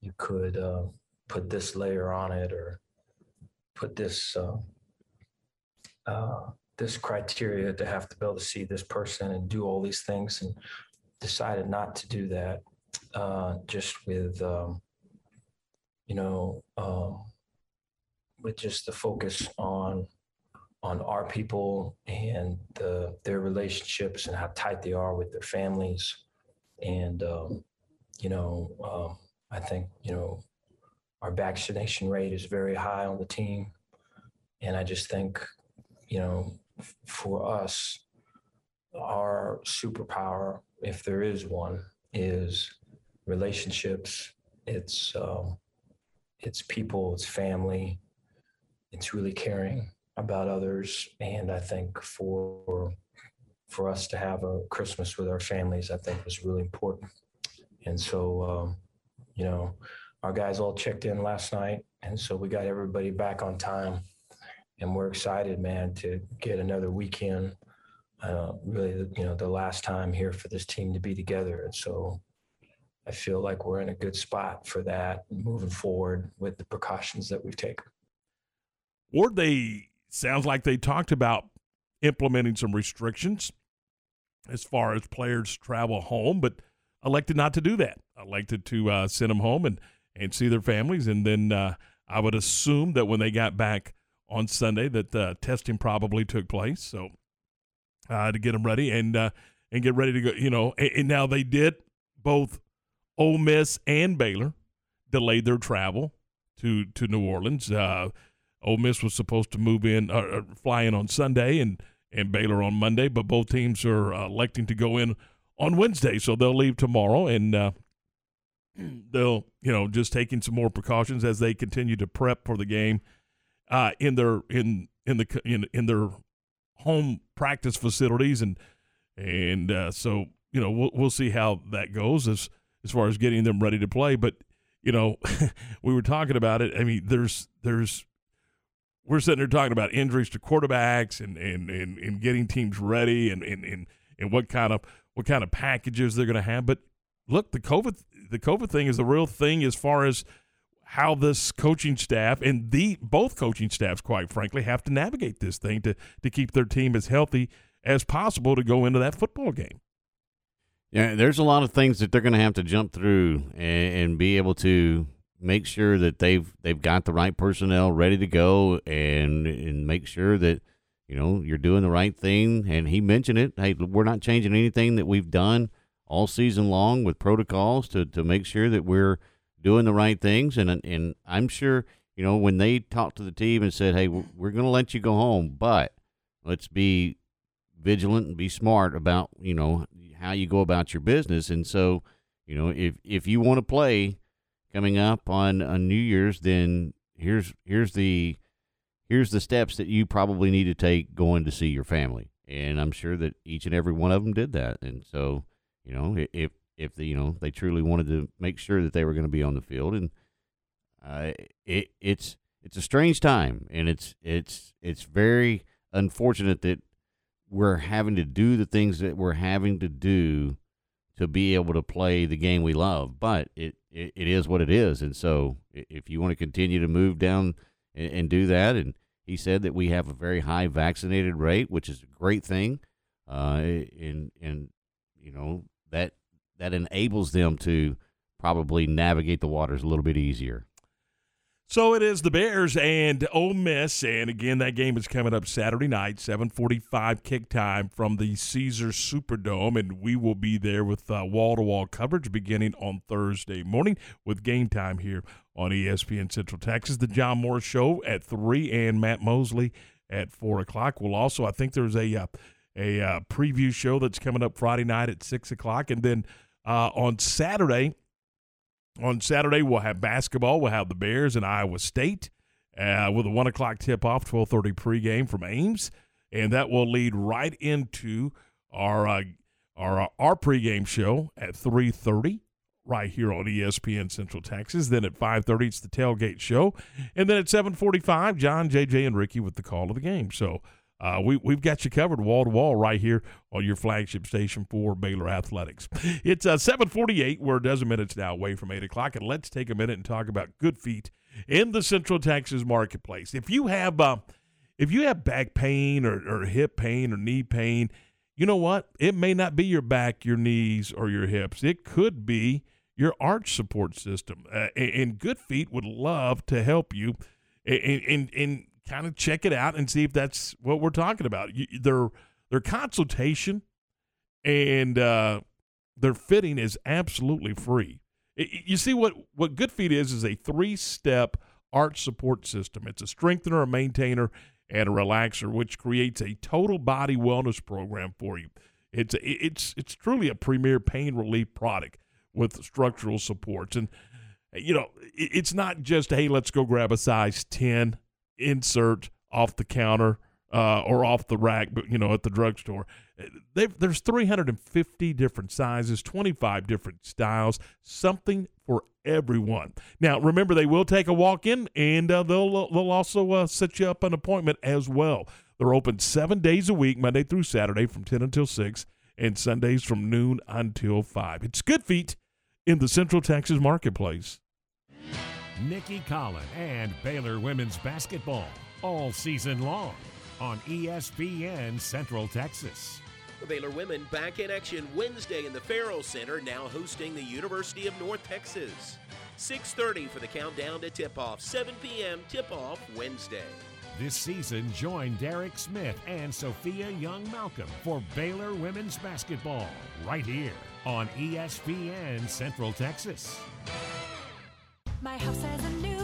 you could uh, put this layer on it or put this. This criteria to have to be able to see this person and do all these things and decided not to do that uh, just with um, you know um, with just the focus on on our people and the, their relationships and how tight they are with their families. And um, you know um, i think you know our vaccination rate is very high on the team. And i just think you know for us our superpower if there is one is relationships. It's um, it's people it's family. It's really caring about others. And i think for for us to have a christmas with our families i think was really important. And so um, you know our guys all checked in last night. And so we got everybody back on time and we're excited man to get another weekend uh, really you know the last time here for this team to be together. And so i feel like we're in a good spot for that moving forward with the precautions that we've taken. Or they sounds like they talked about implementing some restrictions as far as players travel home but elected not to do that. Elected to uh, send them home and and see their families, and then uh, I would assume that when they got back on Sunday, that uh, testing probably took place. So uh, to get them ready and uh, and get ready to go, you know, and, and now they did both Ole Miss and Baylor delayed their travel to to New Orleans. Uh, Ole Miss was supposed to move in, uh, uh, fly in on Sunday, and and Baylor on Monday, but both teams are uh, electing to go in on Wednesday, so they'll leave tomorrow, and uh, they'll you know just taking some more precautions as they continue to prep for the game uh, in their in in the in, in their home practice facilities, and and uh, so you know we'll we'll see how that goes as as far as getting them ready to play, but you know, we were talking about it. I mean, there's there's we're sitting there talking about injuries to quarterbacks and and and, and getting teams ready and, and and and what kind of what kind of packages they're going to have. But look, the COVID the COVID thing is the real thing as far as how this coaching staff and the both coaching staffs, quite frankly, have to navigate this thing to to keep their team as healthy as possible to go into that football game. Yeah, there's a lot of things that they're going to have to jump through and, and, be able to make sure that they've they've got the right personnel ready to go and and make sure that you know you're doing the right thing. And he mentioned it. Hey, we're not changing anything that we've done all season long with protocols to to make sure that we're doing the right things. And and I'm sure you know when they talked to the team and said, hey, we're going to let you go home, but let's be vigilant and be smart about you know how you go about your business. And so, you know, if if you want to play coming up on on New Year's, then here's here's the here's the steps that you probably need to take going to see your family. And I'm sure that each and every one of them did that. And so, you know, if if the, you know they truly wanted to make sure that they were going to be on the field, and uh, it it's it's a strange time, and it's it's it's very unfortunate that we're having to do the things that we're having to do to be able to play the game we love. But it, it, it is what it is. And so if you want to continue to move down and, and, do that, and he said that we have a very high vaccinated rate, which is a great thing. Uh, and, and, you know, that, that enables them to probably navigate the waters a little bit easier. So it is the Bears and Ole Miss, and again that game is coming up Saturday night, seven forty-five kick time from the Caesars Superdome, and we will be there with wall to wall coverage beginning on Thursday morning with game time here on ESPN Central Texas. The John Morris Show at three, and Matt Mosley at four o'clock. We'll also, I think, there's a uh, a uh, preview show that's coming up Friday night at six o'clock, and then uh, on Saturday on Saturday, we'll have basketball. We'll have the Bears and Iowa State uh, with a one o'clock tip off, twelve thirty pregame from Ames, and that will lead right into our uh, our uh, our pregame show at three thirty right here on ESPN Central Texas. Then at 5:30 it's the tailgate show, and then at 7:45 John, JJ, and Ricky with the call of the game. So uh, we, we've got you covered wall to wall right here on your flagship station for Baylor Athletics. It's uh, 748. We're a dozen minutes now away from 8 o'clock, and let's take a minute and talk about good feet in the Central Texas marketplace. If you have uh, if you have back pain or, or hip pain or knee pain, you know what? It may not be your back, your knees, or your hips. It could be your arch support system. Uh, and Good Feet would love to help you and, and, and kind of check it out and see if that's what we're talking about. You, their their consultation and uh, their fitting is absolutely free. It, you see what what Good Feet is is a three step arch support system. It's a strengthener, a maintainer, and a relaxer, which creates a total body wellness program for you. It's it's it's truly a premier pain relief product with structural supports and you know it's not just hey let's go grab a size 10 insert off the counter uh, or off the rack, but you know, at the drugstore. They've, there's 350 different sizes, 25 different styles, something for everyone. Now, remember, they will take a walk in, and uh, they'll they'll also uh, set you up an appointment as well. They're open seven days a week, Monday through Saturday, from 10 until 6, and Sundays from noon until 5. It's Good Feet in the Central Texas marketplace. Nicki Collen, and Baylor women's basketball all season long on ESPN Central Texas. The Baylor women back in action Wednesday in the Ferrell Center, now hosting the University of North Texas. 6:30 for the countdown to tip-off. 7 p.m. tip-off Wednesday. This season, join Derek Smith and Sophia Young Malcolm for Baylor women's basketball right here on ESPN Central Texas. My house has a new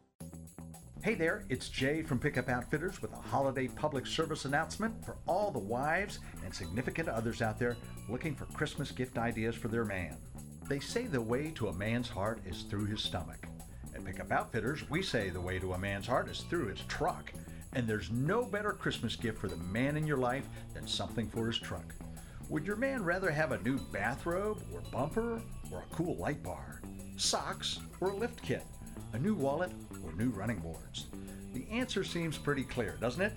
Hey there, it's Jay from Pickup Outfitters with a holiday public service announcement for all the wives and significant others out there looking for Christmas gift ideas for their man. They say the way to a man's heart is through his stomach. At Pickup Outfitters, we say the way to a man's heart is through his truck. And there's no better Christmas gift for the man in your life than something for his truck. Would your man rather have a new bathrobe or bumper or a cool light bar, socks or a lift kit, a new wallet or new running boards? The answer seems pretty clear, doesn't it?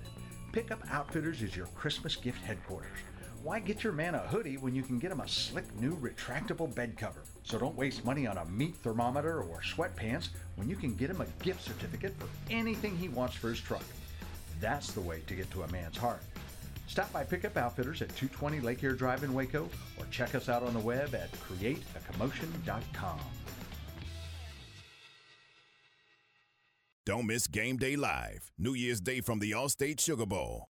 Pickup Outfitters is your Christmas gift headquarters. Why get your man a hoodie when you can get him a slick new retractable bed cover? So don't waste money on a meat thermometer or sweatpants when you can get him a gift certificate for anything he wants for his truck. That's the way to get to a man's heart. Stop by Pickup Outfitters at 220 Lake Air Drive in Waco or check us out on the web at createacommotion.com. Don't miss Game Day Live, New Year's Day from the Allstate Sugar Bowl.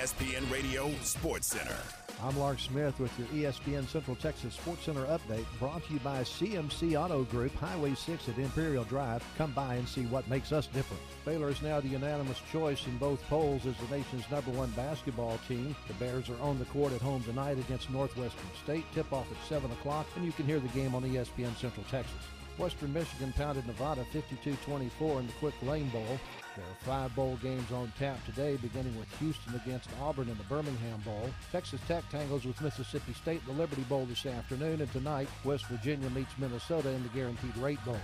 ESPN Radio Sports Center. I'm Lark Smith with your ESPN Central Texas Sports Center update brought to you by CMC Auto Group, Highway 6 at Imperial Drive. Come by and see what makes us different. Baylor is now the unanimous choice in both polls as the nation's number one basketball team. The Bears are on the court at home tonight against Northwestern State. Tip off at 7 o'clock, and you can hear the game on ESPN Central Texas. Western Michigan pounded Nevada 52-24 in the Quick Lane Bowl. There are five bowl games on tap today, beginning with Houston against Auburn in the Birmingham Bowl. Texas Tech tangles with Mississippi State in the Liberty Bowl this afternoon, and tonight West Virginia meets Minnesota in the Guaranteed Rate Bowl.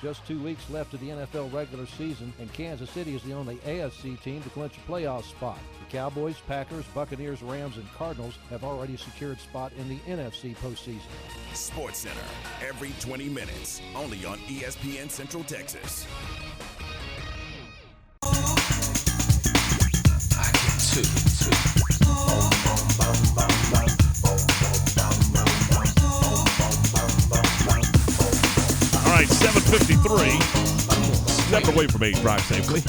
Just two weeks left of the NFL regular season, and Kansas City is the only AFC team to clinch a playoff spot. The Cowboys, Packers, Buccaneers, Rams, and Cardinals have already secured spot in the NFC postseason. Sports Center, every 20 minutes, only on ESPN Central Texas. All right, 753. Step away from eight, drive safely.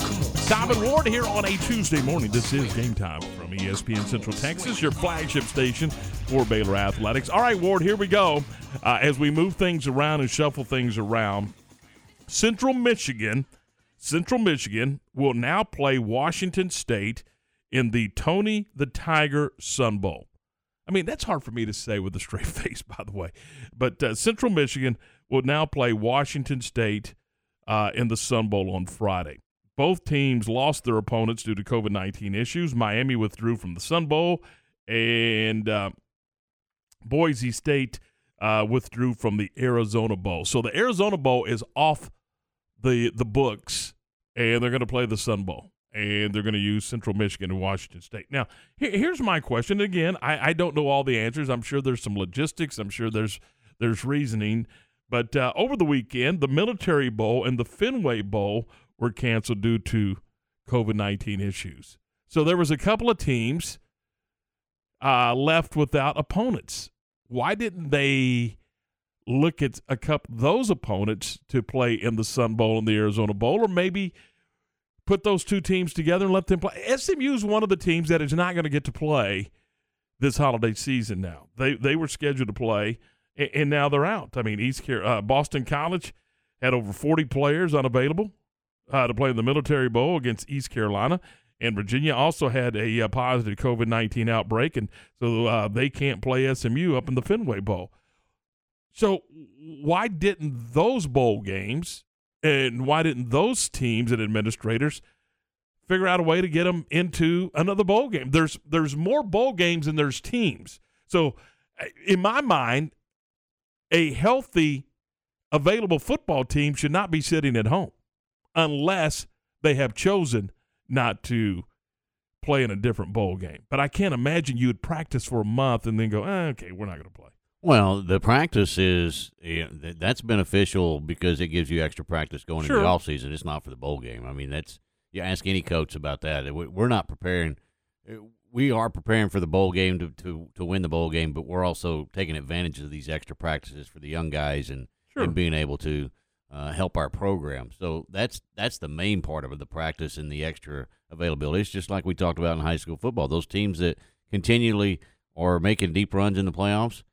And Ward here on a Tuesday morning. This is game time from ESPN Central Texas, your flagship station for Baylor Athletics. All right, Ward, here we go. Uh, as we move things around and shuffle things around, Central Michigan, Central Michigan will now play Washington State in the Tony the Tiger Sun Bowl. I mean, that's hard for me to say with a straight face, by the way. But uh, Central Michigan will now play Washington State uh, in the Sun Bowl on Friday. Both teams lost their opponents due to COVID 19 issues. Miami withdrew from the Sun Bowl, and uh, Boise State uh, withdrew from the Arizona Bowl. So the Arizona Bowl is off the the books, and they're going to play the Sun Bowl and they're going to use Central Michigan and Washington State. Now, here, here's my question. Again, I, I don't know all the answers. I'm sure there's some logistics. I'm sure there's there's reasoning. But uh, over the weekend, the Military Bowl and the Fenway Bowl were canceled due to COVID 19 issues. So there was a couple of teams uh, left without opponents. Why didn't they look at a couple those opponents to play in the Sun Bowl and the Arizona Bowl, or maybe put those two teams together and let them play. SMU is one of the teams that is not going to get to play this holiday season. Now they they were scheduled to play, and, and now they're out. I mean, East Car- uh, Boston College had over forty players unavailable uh, to play in the Military Bowl against East Carolina. And Virginia also had a, uh positive COVID 19 outbreak, and so uh, they can't play SMU up in the Fenway Bowl. So, why didn't those bowl games and why didn't those teams and administrators figure out a way to get them into another bowl game? There's there's more bowl games than there's teams. So, uh, in my mind, a healthy, available football team should not be sitting at home unless they have chosen not to play in a different bowl game. But I can't imagine you would practice for a month and then go, eh, okay, we're not going to play. Well, the practice is that's beneficial because it gives you extra practice going Sure. into the off season. It's not for the bowl game. I mean, that's you ask any coach about that. We- We're not preparing. uh, We are preparing for the bowl game to, to, to win the bowl game, but we're also taking advantage of these extra practices for the young guys and, Sure. and being able to uh, help our program. So that's that's the main part of the practice and the extra availability. It's just like we talked about in high school football. Those teams that continually are making deep runs in the playoffs,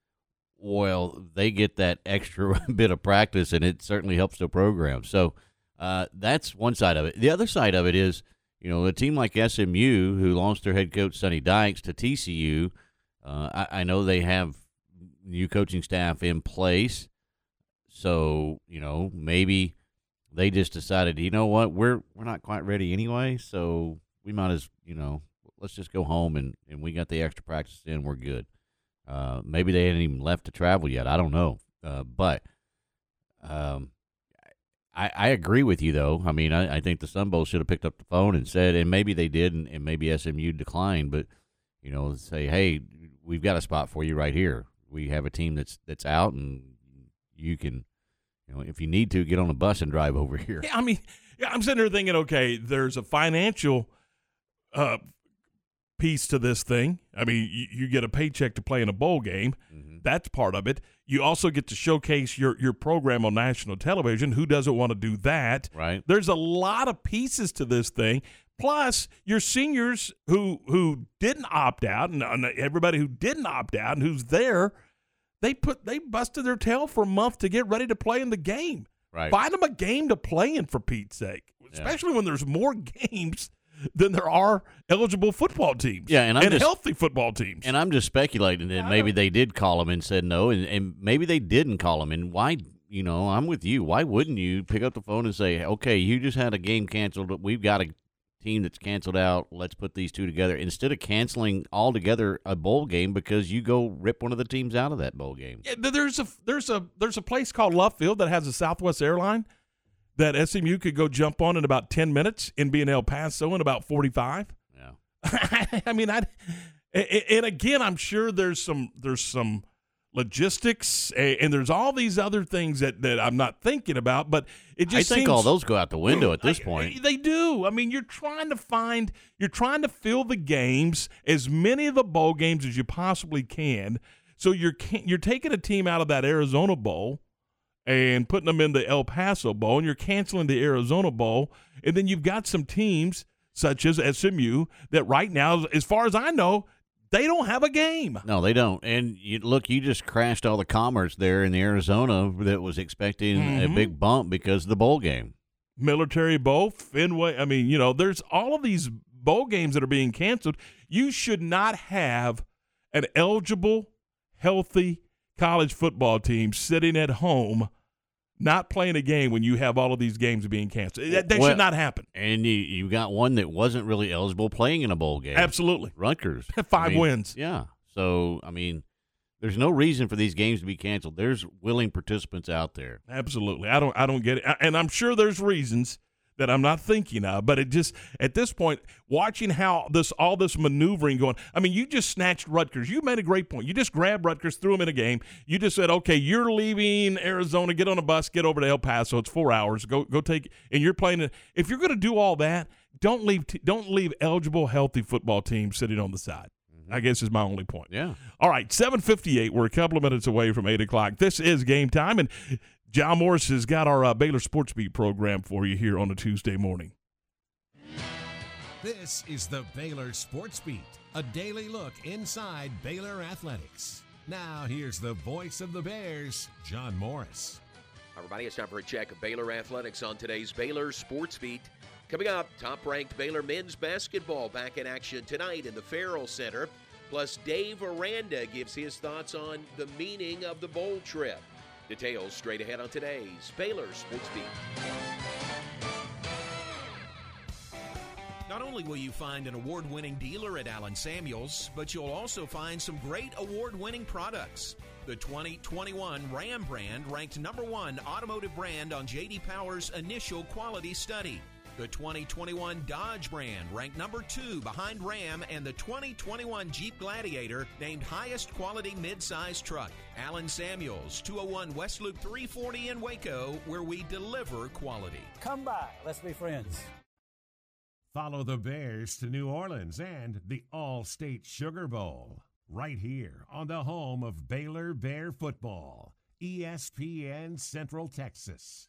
well, they get that extra bit of practice, and it certainly helps the program. So uh, that's one side of it. The other side of it is, you know, a team like SMU, who lost their head coach Sonny Dykes to TCU. Uh, I, I know they have new coaching staff in place, so you know maybe they just decided, you know what, we're we're not quite ready anyway, so we might as you know let's just go home and and we got the extra practice in, we're good. Uh, maybe they hadn't even left to travel yet. I don't know, uh, but um, I, I agree with you though. I mean, I, I think the Sun Bowl should have picked up the phone and said, and maybe they did, and, and maybe SMU declined, but you know, say, hey, we've got a spot for you right here. We have a team that's that's out, and you can, you know, if you need to, get on a bus and drive over here. Yeah, I mean, yeah, I'm sitting there thinking, okay, there's a financial uh, piece to this thing. I mean, you, you get a paycheck to play in a bowl game. Mm-hmm. That's part of it. You also get to showcase your your program on national television. Who doesn't want to do that? Right. There's a lot of pieces to this thing. Plus, your seniors who who didn't opt out, and, and everybody who didn't opt out, and who's there, they put they busted their tail for a month to get ready to play in the game. Right. Find them a game to play in for Pete's sake, especially when there's more games than there are eligible football teams. Yeah, and I'm just- healthy football teams. And I'm just speculating that maybe they did call him and said no, and, and maybe they didn't call him. And why, you know, I'm with you. Why wouldn't you pick up the phone and say, okay, you just had a game canceled. But we've got a team that's canceled out. Let's put these two together instead of canceling altogether a bowl game because you go rip one of the teams out of that bowl game. Yeah, there's a there's a there's a place called Love Field that has a Southwest airline that SMU could go jump on in about ten minutes and be in El Paso in about forty five. Yeah, I mean, I and again, I'm sure there's some there's some logistics and there's all these other things that that I'm not thinking about, but it just I think seems, all those go out the window at this point. They do. I mean, you're trying to find, you're trying to fill the games, as many of the bowl games as you possibly can. So you're you're taking a team out of that Arizona Bowl and putting them in the El Paso Bowl, and you're canceling the Arizona Bowl, and then you've got some teams such as SMU that right now, as far as I know, they don't have a game. No, they don't. And you, look, you just crashed all the commerce there in the Arizona that was expecting a Mhm. big bump because of the bowl game. Military Bowl, Fenway. I mean, you know, there's all of these bowl games that are being canceled. You should not have an eligible, healthy college football team sitting at home not playing a game when you have all of these games being canceled. That, that Well, should not happen. And you, you got one that wasn't really eligible playing in a bowl game. Absolutely. Rutgers. Five I mean, wins. Yeah. So, I mean, there's no reason for these games to be canceled. There's willing participants out there. Absolutely. I don't I don't get it. And I'm sure there's reasons that I'm not thinking of, but it just at this point watching how this all this maneuvering going. I mean, you just snatched Rutgers. You made a great point. You just grabbed Rutgers, threw them in a game. You just said, "Okay, you're leaving Arizona, get on a bus, get over to El Paso. It's 4 hours. Go go take and you're playing it. If you're going to do all that, don't leave t- don't leave eligible healthy football teams sitting on the side. Mm-hmm. I guess is my only point. Yeah. All right, 758. We're a couple of minutes away from 8 o'clock. This is game time, and John Morris has got our uh, Baylor Sports Beat program for you here on a Tuesday morning. This is the Baylor Sports Beat, a daily look inside Baylor athletics. Now, here's the voice of the Bears, John Morris. Hi, everybody, it's time for a check of Baylor athletics on today's Baylor Sports Beat. Coming up, top ranked Baylor men's basketball back in action tonight in the Ferrell Center. Plus, Dave Aranda gives his thoughts on the meaning of the bowl trip. Details straight ahead on today's Baylor Sports Beat. Not only will you find an award winning dealer at Allen Samuels, but you'll also find some great award winning products. The 2021 Ram brand ranked number one automotive brand on JD Power's initial quality study. The 2021 Dodge brand ranked number two behind Ram, and the 2021 Jeep Gladiator named highest quality midsize truck. Allen Samuels, 201 West Loop 340 in Waco, where we deliver quality. Come by, let's be friends. Follow the Bears to New Orleans and the Allstate Sugar Bowl right here on the home of Baylor Bear football, ESPN Central Texas.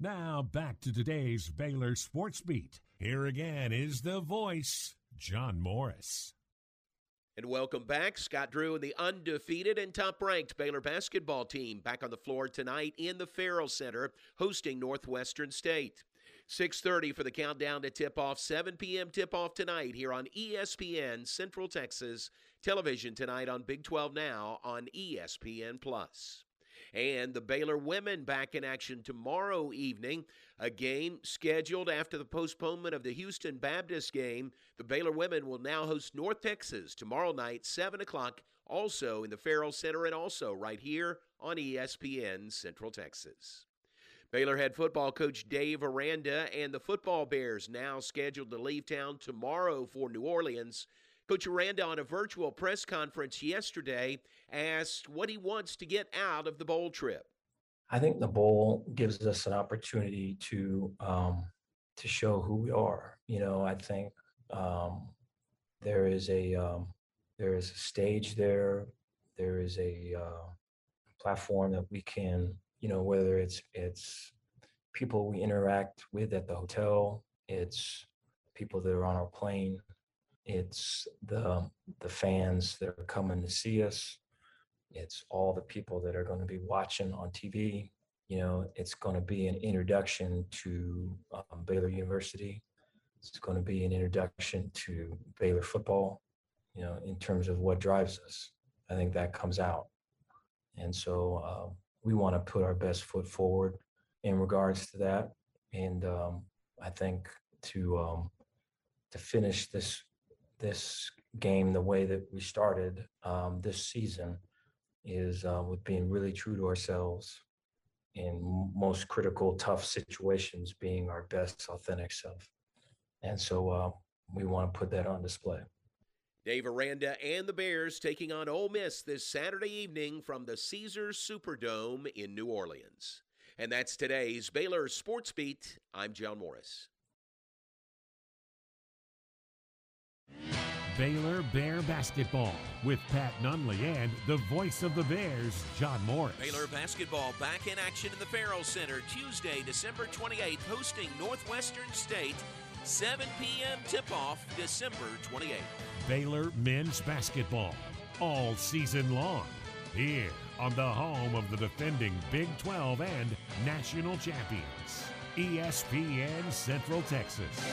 Now back to today's Baylor Sports Beat. Here again is the voice, John Morris. And welcome back. Scott Drew and the undefeated and top ranked Baylor basketball team back on the floor tonight in the Ferrell Center hosting Northwestern State. 6:30 for the countdown to tip off 7 p.m. tip off tonight here on ESPN Central Texas television tonight on Big 12 Now on ESPN Plus. And the Baylor women back in action tomorrow evening. A game scheduled after the postponement of the Houston Baptist game. The Baylor women will now host North Texas tomorrow night, 7 o'clock, also in the Ferrell Center and also right here on ESPN Central Texas. Baylor head football coach Dave Aranda and the football Bears now scheduled to leave town tomorrow for New Orleans. Coach Aranda, on a virtual press conference yesterday, asked what he wants to get out of the bowl trip. I think the bowl gives us an opportunity to um, to show who we are. You know, I think um, there is a um, there is a stage there. There is a uh, platform that we can, you know, whether it's it's people we interact with at the hotel, it's people that are on our plane, it's the the fans that are coming to see us, it's all the people that are going to be watching on TV. You know, it's going to be an introduction to um, Baylor University. It's going to be an introduction to Baylor football. You know, in terms of what drives us, I think that comes out. And so uh, we want to put our best foot forward in regards to that. And um, I think to um, to finish this this game the way that we started um, this season is uh, with being really true to ourselves in most critical, tough situations, being our best, authentic self. And so uh, we want to put that on display. Dave Aranda and the Bears taking on Ole Miss this Saturday evening from the Caesars Superdome in New Orleans. And that's today's Baylor Sports Beat. I'm John Morris. Baylor Bear basketball with Pat Nunley and the voice of the Bears, John Morris. Baylor basketball back in action in the Ferrell Center Tuesday, December 28th, hosting Northwestern State. 7 p.m. tip off December 28th. Baylor men's basketball all season long here on the home of the defending Big 12 and national champions, ESPN Central Texas.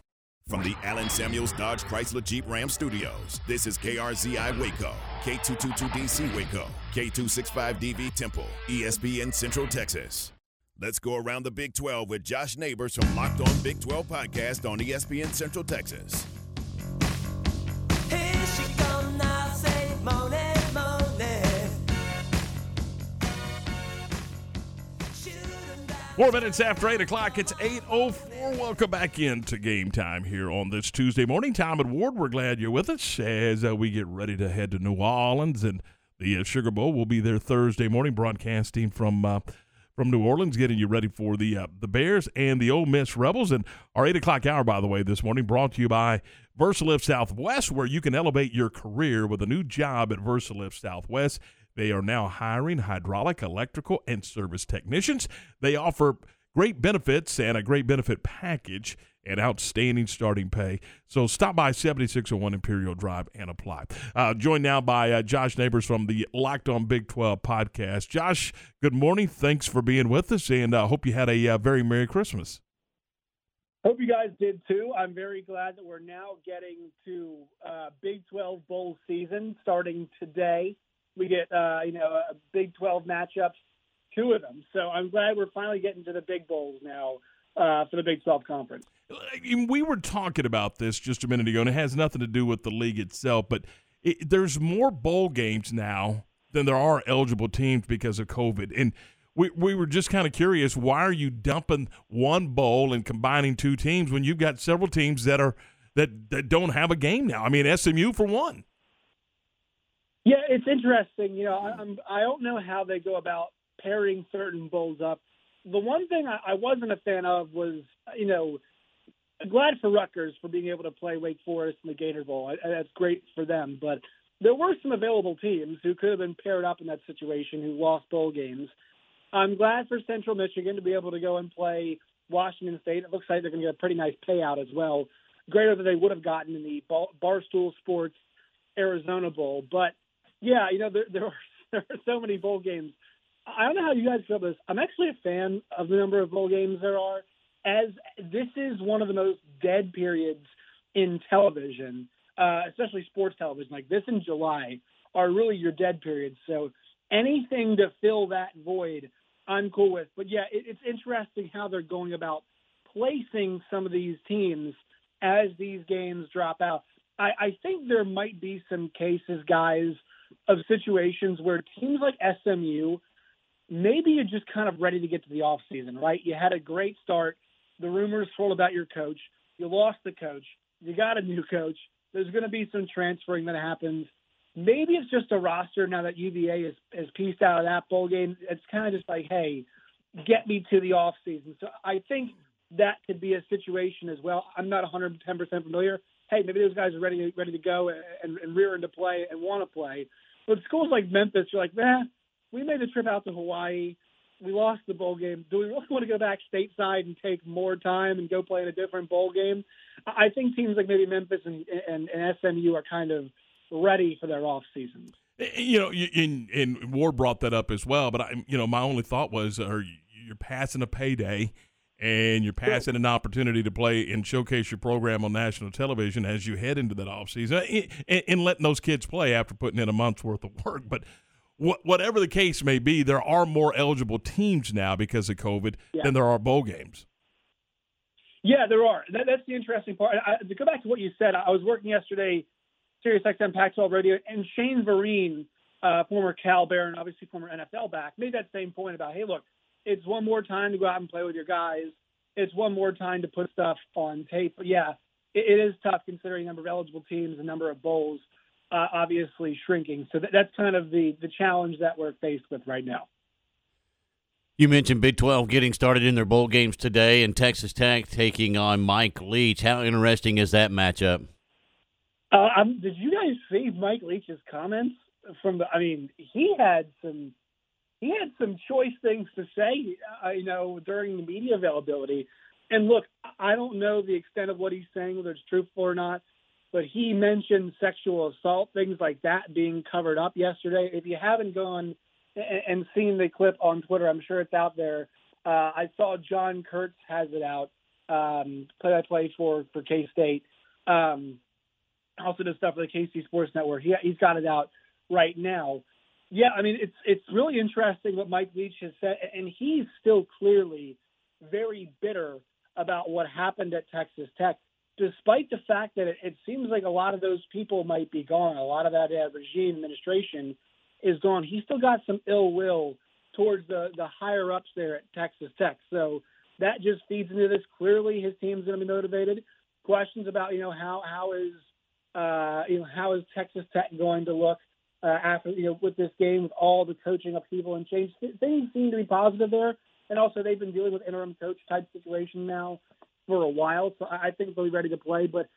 From the Allen Samuels Dodge Chrysler Jeep Ram Studios, this is KRZI Waco, K222DC Waco, K265DV Temple, ESPN Central Texas. Let's go around the Big 12 with Josh Neighbors from Locked On Big 12 podcast on ESPN Central Texas. Four minutes after 8 o'clock, it's 8.04. Welcome back into game time here on this Tuesday morning. Tom and Ward, we're glad you're with us as uh, we get ready to head to New Orleans. And the uh, Sugar Bowl will be there Thursday morning, broadcasting from uh, from New Orleans, getting you ready for the uh, the Bears and the Ole Miss Rebels. And our 8 o'clock hour, by the way, this morning, brought to you by VersaLift Southwest, where you can elevate your career with a new job at VersaLift Southwest. They are now hiring hydraulic, electrical, and service technicians. They offer great benefits and a great benefit package and outstanding starting pay. So stop by 7601 Imperial Drive and apply. Uh, joined now by uh, Josh Neighbors from the Locked On Big 12 podcast. Josh, good morning. Thanks for being with us, and I uh, hope you had a uh, very Merry Christmas. Hope you guys did too. I'm very glad that we're now getting to uh, Big 12 bowl season starting today. We get uh, you know a Big 12 matchups, two of them. So I'm glad we're finally getting to the big bowls now uh, for the Big 12 conference. We were talking about this just a minute ago, and it has nothing to do with the league itself, but it, there's more bowl games now than there are eligible teams because of COVID. And we, we were just kind of curious why are you dumping one bowl and combining two teams when you've got several teams that are that, that don't have a game now? I mean, SMU for one. Yeah, it's interesting. You know, I, I'm I don't know how they go about pairing certain bowls up. The one thing I, I wasn't a fan of was, you know, glad for Rutgers for being able to play Wake Forest in the Gator Bowl. I, that's great for them. But there were some available teams who could have been paired up in that situation who lost bowl games. I'm glad for Central Michigan to be able to go and play Washington State. It looks like they're going to get a pretty nice payout as well, greater than they would have gotten in the Barstool Sports Arizona Bowl. But yeah, you know there there are, there are so many bowl games. I don't know how you guys feel about this. I'm actually a fan of the number of bowl games there are, as this is one of the most dead periods in television, uh, especially sports television. Like this in July are really your dead periods. So anything to fill that void, I'm cool with. But yeah, it, it's interesting how they're going about placing some of these teams as these games drop out. I, I think there might be some cases, guys, of situations where teams like SMU, maybe you're just kind of ready to get to the off season, right? You had a great start. The rumors swirled about your coach. You lost the coach. You got a new coach. There's going to be some transferring that happens. Maybe it's just a roster now that UVA is, is pieced out of that bowl game. It's kind of just like, hey, get me to the off season. So I think that could be a situation as well. I'm not 110% familiar. Hey, maybe those guys are ready ready to go and, and rear into play and want to play. But schools like Memphis, you're like, man, we made the trip out to Hawaii. We lost the bowl game. Do we really want to go back stateside and take more time and go play in a different bowl game? I think teams like maybe Memphis and, and, and SMU are kind of ready for their off season. Eh, eh, you know, and, and Ward brought that up as well. But I, you know, my only thought was, are you're passing a payday and you're passing an opportunity to play and showcase your program on national television as you head into that offseason and, and letting those kids play after putting in a month's worth of work. But wh- whatever the case may be, there are more eligible teams now because of COVID Yeah. than there are bowl games. Yeah, there are. That, that's the interesting part. I, to go back to what you said, I was working yesterday, Sirius XM Pac-12 Radio, and Shane Vereen, uh, former Cal Bear and obviously former NFL back, made that same point about, hey, look, it's one more time to go out and play with your guys. It's one more time to put stuff on tape. But yeah, it, it is tough considering the number of eligible teams, the number of bowls, uh, obviously shrinking. So that, that's kind of the the challenge that we're faced with right now. You mentioned Big 12 getting started in their bowl games today and Texas Tech taking on Mike Leach. How interesting is that matchup? Uh, um, did you guys see Mike Leach's comments from the? I mean, he had some he had some choice things to say, uh, you know, during the media availability. And look, I don't know the extent of what he's saying, whether it's truthful or not, but he mentioned sexual assault, things like that being covered up yesterday. If you haven't gone and, seen the clip on Twitter, I'm sure it's out there. Uh, I saw John Kurtz has it out, um, play by play for for K State. Um, also does stuff for the KC Sports Network. He, he's got it out right now. Yeah, I mean it's it's really interesting what Mike Leach has said, and he's still clearly very bitter about what happened at Texas Tech, despite the fact that it, it seems like a lot of those people might be gone. A lot of that uh, regime administration is gone. He's still got some ill will towards the the higher ups there at Texas Tech. So that just feeds into this. Clearly, his team's going to be motivated. Questions about you know how how is uh, you know how is Texas Tech going to look uh, after you know with this game with all the coaching upheaval and change. Things seem to be positive there, and also they've been dealing with interim coach type situation now for a while. So I think they'll be ready to play. But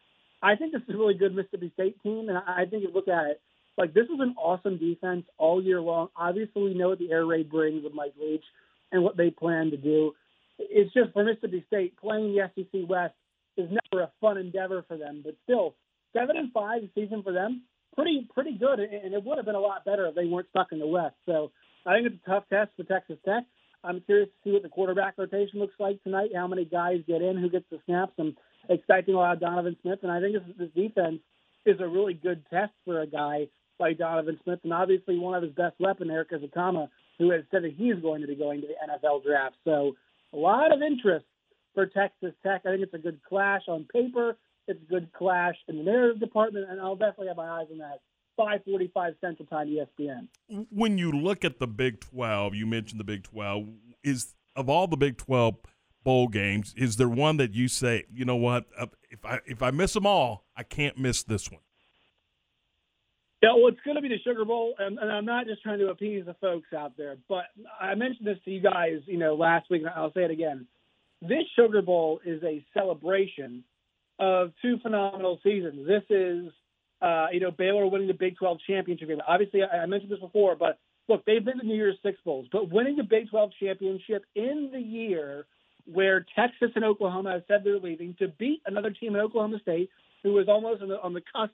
I think this is a really good Mississippi State team, and I think you look at it like this is an awesome defense all year long. Obviously, we know what the air raid brings with Mike Leach and what they plan to do. It's just for Mississippi State playing the SEC West is never a fun endeavor for them, but still seven and five season for them, pretty pretty good, and it would have been a lot better if they weren't stuck in the West. So I think it's a tough test for Texas Tech. I'm curious to see what the quarterback rotation looks like tonight. How many guys get in? Who gets the snaps? I'm expecting a lot of Donovan Smith, and I think this, this defense is a really good test for a guy like Donovan Smith, and obviously one of his best weapon, Erik Ezukanma, who has said that he's going to be going to the NFL draft. So a lot of interest for Texas Tech. I think it's a good clash on paper. It's a good clash in the narrative department, and I'll definitely have my eyes on that. 5:45 Central Time, ESPN. when you look at the Big 12, you mentioned the Big 12, is of all the Big 12 bowl games, is there one that you say, you know what, uh, if I if I miss them all, I can't miss this one? Yeah, well, it's going to be the Sugar Bowl, and, and I'm not just trying to appease the folks out there, but I mentioned this to you guys, you know, last week, and I'll say it again. This Sugar Bowl is a celebration of two phenomenal seasons. This is, uh, you know, Baylor winning the Big 12 championship game. Obviously, I, I mentioned this before, but look, they've been to New Year's Six Bowls, but winning the Big 12 championship in the year where Texas and Oklahoma have said they're leaving to beat another team in Oklahoma State who was almost on the, on the cusp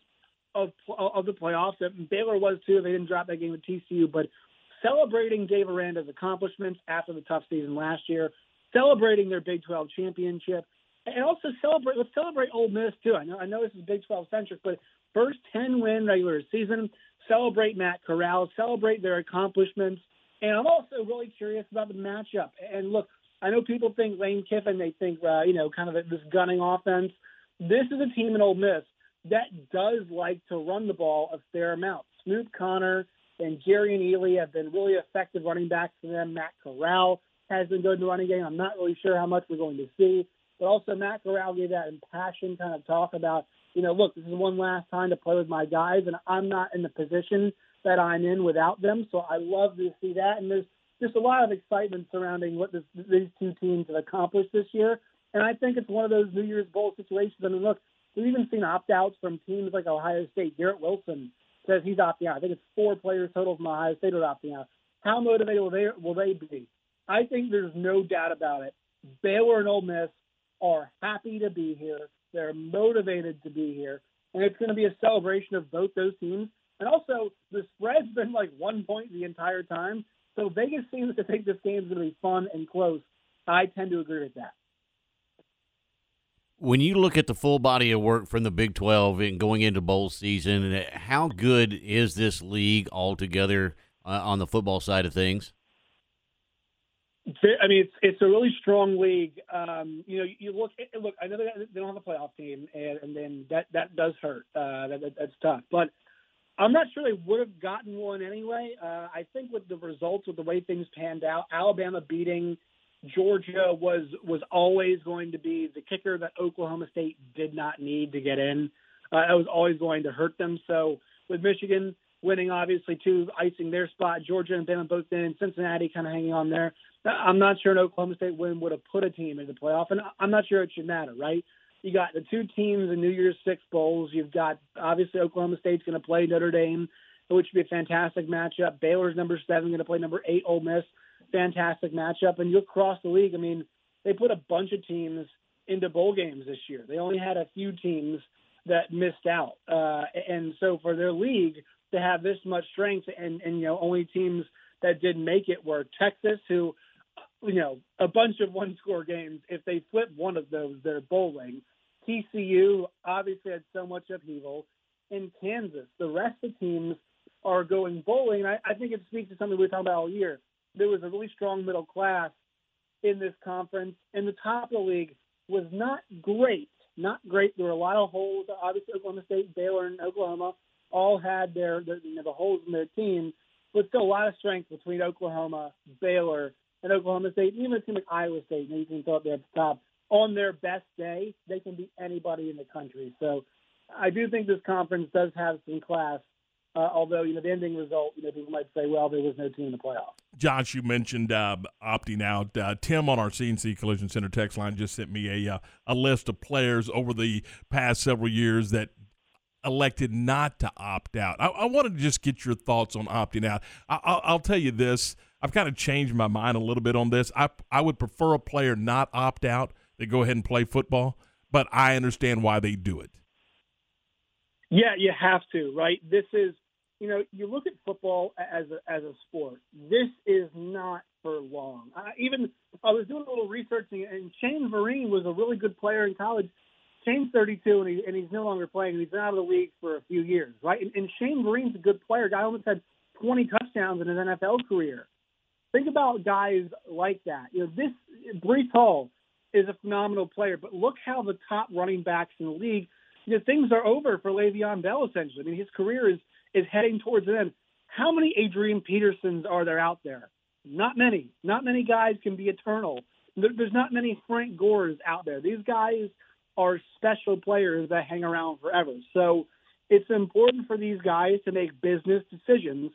of of the playoffs. And Baylor was too. They didn't drop that game with TCU, but celebrating Dave Aranda's accomplishments after the tough season last year, celebrating their Big 12 championship, and also celebrate. Let's celebrate Ole Miss too. I know I know this is Big 12 centric, but first 10 win regular season. Celebrate Matt Corral. Celebrate their accomplishments. And I'm also really curious about the matchup. And look, I know people think Lane Kiffin. They think uh, you know kind of this gunning offense. This is a team in Ole Miss that does like to run the ball a fair amount. Snoop Conner and Jerrion Ealy have been really effective running backs for them. Matt Corral has been good in the running game. I'm not really sure how much we're going to see, but also Matt Corral gave that impassioned kind of talk about, you know, look, this is one last time to play with my guys, and I'm not in the position that I'm in without them. So I love to see that, and there's just a lot of excitement surrounding what this, these two teams have accomplished this year. And I think it's one of those New Year's Bowl situations. I mean, look, We've even seen opt outs from teams like Ohio State. Garrett Wilson says he's opting out. I think it's four players total from Ohio State are opting out. How motivated will they will they be? I think there's no doubt about it. Baylor and Ole Miss are happy to be here. They're motivated to be here, and it's going to be a celebration of both those teams. And also, the spread's been like one point the entire time. So Vegas seems to think this game's going to be fun and close. I tend to agree with that. When you look at the full body of work from the Big 12 and going into bowl season, how good is this league altogether uh, on the football side of things? I mean, it's it's a really strong league. Um, you know, you look look. I know they, don't have a playoff team, and, and then that that does hurt. Uh, that, that, that's tough. But I'm not sure they would have gotten one anyway. Uh, I think with the results, with the way things panned out, Alabama beating Georgia was was always going to be the kicker that Oklahoma State did not need to get in. Uh, it was always going to hurt them. So with Michigan winning, obviously too, icing their spot, Georgia and Bama both in, Cincinnati kind of hanging on there. I'm not sure an Oklahoma State win would have put a team in the playoff, and I'm not sure it should matter, right? You got the two teams in New Year's Six bowls. You've got obviously Oklahoma State's going to play Notre Dame, which would be a fantastic matchup. Baylor's number seven going to play number eight Ole Miss fantastic matchup. And you across the league, I mean, they put a bunch of teams into bowl games this year. They only had a few teams that missed out. Uh, and so for their league to have this much strength and, and, you know, only teams that didn't make it were Texas, who you know, a bunch of one score games. If they flip one of those, they're bowling. TCU obviously had so much upheaval. In Kansas, the rest of the teams are going bowling. I, I think it speaks to something we were talking about all year. There was a really strong middle class in this conference, and the top of the league was not great. Not great. There were a lot of holes. Obviously, Oklahoma State, Baylor, and Oklahoma all had their, their you know, the holes in their team, but still a lot of strength between Oklahoma, Baylor, and Oklahoma State. Even a team like Iowa State, you, you can throw up there at the top. On their best day, they can beat anybody in the country. So I do think this conference does have some class. Uh, although you know the ending result, you know people might say, well, there was no team in the playoff. Josh, you mentioned uh, opting out. Uh, Tim on our CNC Collision Center text line just sent me a uh, a list of players over the past several years that elected not to opt out. I, I wanted to just get your thoughts on opting out. I, will tell you this: I've kind of changed my mind a little bit on this. I I would prefer a player not opt out than go ahead and play football, but I understand why they do it. Yeah, you have to, right? This is, you know, you look at football as a, as a sport. This is not for long. I, even I was doing a little researching, and Shane Vereen was a really good player in college. Shane's 32, and, he, and he's no longer playing. He's been out of the league for a few years, right? And, and Shane Vereen's a good player. Guy almost had 20 touchdowns in his NFL career. Think about guys like that. You know, this Breece Hall is a phenomenal player, but look how the top running backs in the league – you know, things are over for Le'Veon Bell essentially. I mean, his career is is heading towards an end. How many Adrian Petersons are there out there? Not many. Not many guys can be eternal. There, there's not many Frank Gores out there. These guys are special players that hang around forever. So it's important for these guys to make business decisions.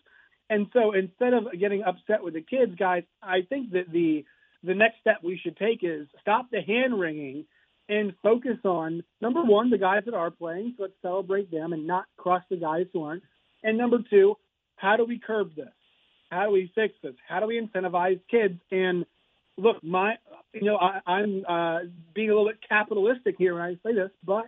And so instead of getting upset with the kids, guys, I think that the the next step we should take is stop the hand wringing and focus on number one, the guys that are playing. So let's celebrate them and not crush the guys who aren't. And number two, how do we curb this? How do we fix this? How do we incentivize kids? And look, my, you know, I, I'm uh, being a little bit capitalistic here when I say this, but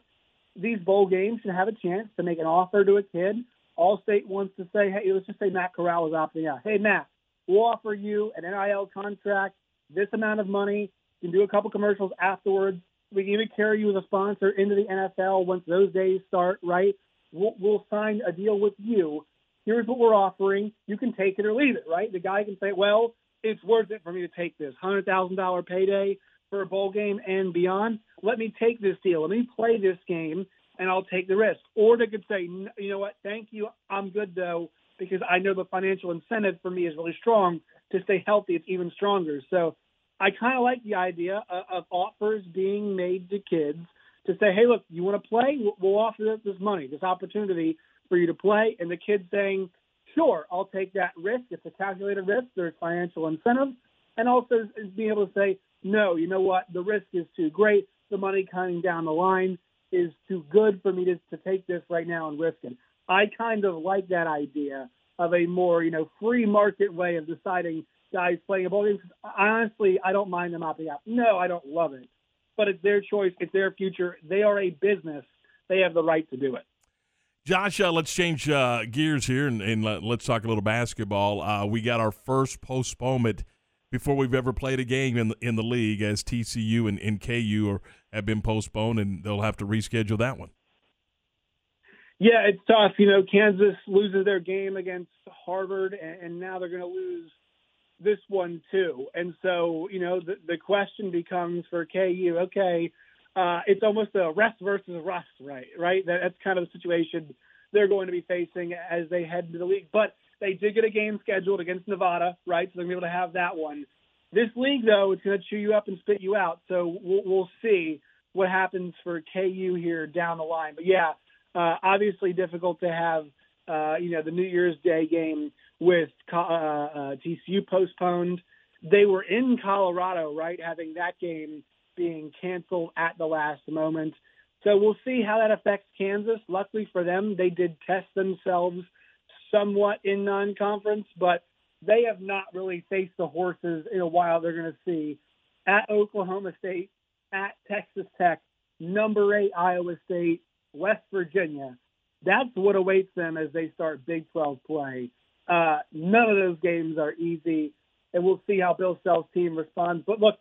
these bowl games should have a chance to make an offer to a kid. Allstate wants to say, hey, let's just say Matt Corral is opting out. Hey, Matt, we'll offer you an NIL contract, this amount of money. You can do a couple commercials afterwards we can even carry you as a sponsor into the NFL once those days start, right? We'll, we'll sign a deal with you. Here's what we're offering. You can take it or leave it, right? The guy can say, well, it's worth it for me to take this $100,000 payday for a bowl game and beyond. Let me take this deal. Let me play this game and I'll take the risk. Or they could say, you know what, thank you. I'm good though, because I know the financial incentive for me is really strong to stay healthy. It's even stronger. So I kind of like the idea of, of, offers being made to kids to say, hey, look, you want to play? We'll, we'll offer this money, this opportunity for you to play. And the kids saying, sure, I'll take that risk. It's a calculated risk. There's financial incentive. And also being able to say, no, you know what? The risk is too great. The money coming down the line is too good for me to, to take this right now and risk it. I kind of like that idea of a more, you know, free market way of deciding guys playing a bowl game. Honestly, I don't mind them opting out. No, I don't love it, but it's their choice. It's their future. They are a business. They have the right to do it. Josh, uh, let's change uh, gears here and, and, let's talk a little basketball. Uh, we got our first postponement before we've ever played a game in the, in the league as TCU and, and KU are, have been postponed, and they'll have to reschedule that one. Yeah, it's tough. You know, Kansas loses their game against Harvard, and, and now they're going to lose this one too. And so, you know, the, the question becomes for KU, okay, uh, it's almost a rest versus rust, right? Right. That, that's kind of the situation they're going to be facing as they head into the league. But they did get a game scheduled against Nevada, right? So they're going to be able to have that one. This league, though, it's going to chew you up and spit you out. So we'll, we'll see what happens for KU here down the line. But yeah, uh, obviously difficult to have, uh, you know, the New Year's Day game with uh, uh, TCU postponed. They were in Colorado, right, having that game being canceled at the last moment. So we'll see how that affects Kansas. Luckily for them, they did test themselves somewhat in non-conference, but they have not really faced the horses in a while. They're going to see at Oklahoma State, at Texas Tech, number eight Iowa State, West Virginia. That's what awaits them as they start Big 12 play. Uh, none of those games are easy. and we'll see how Bill Self's team responds. But look,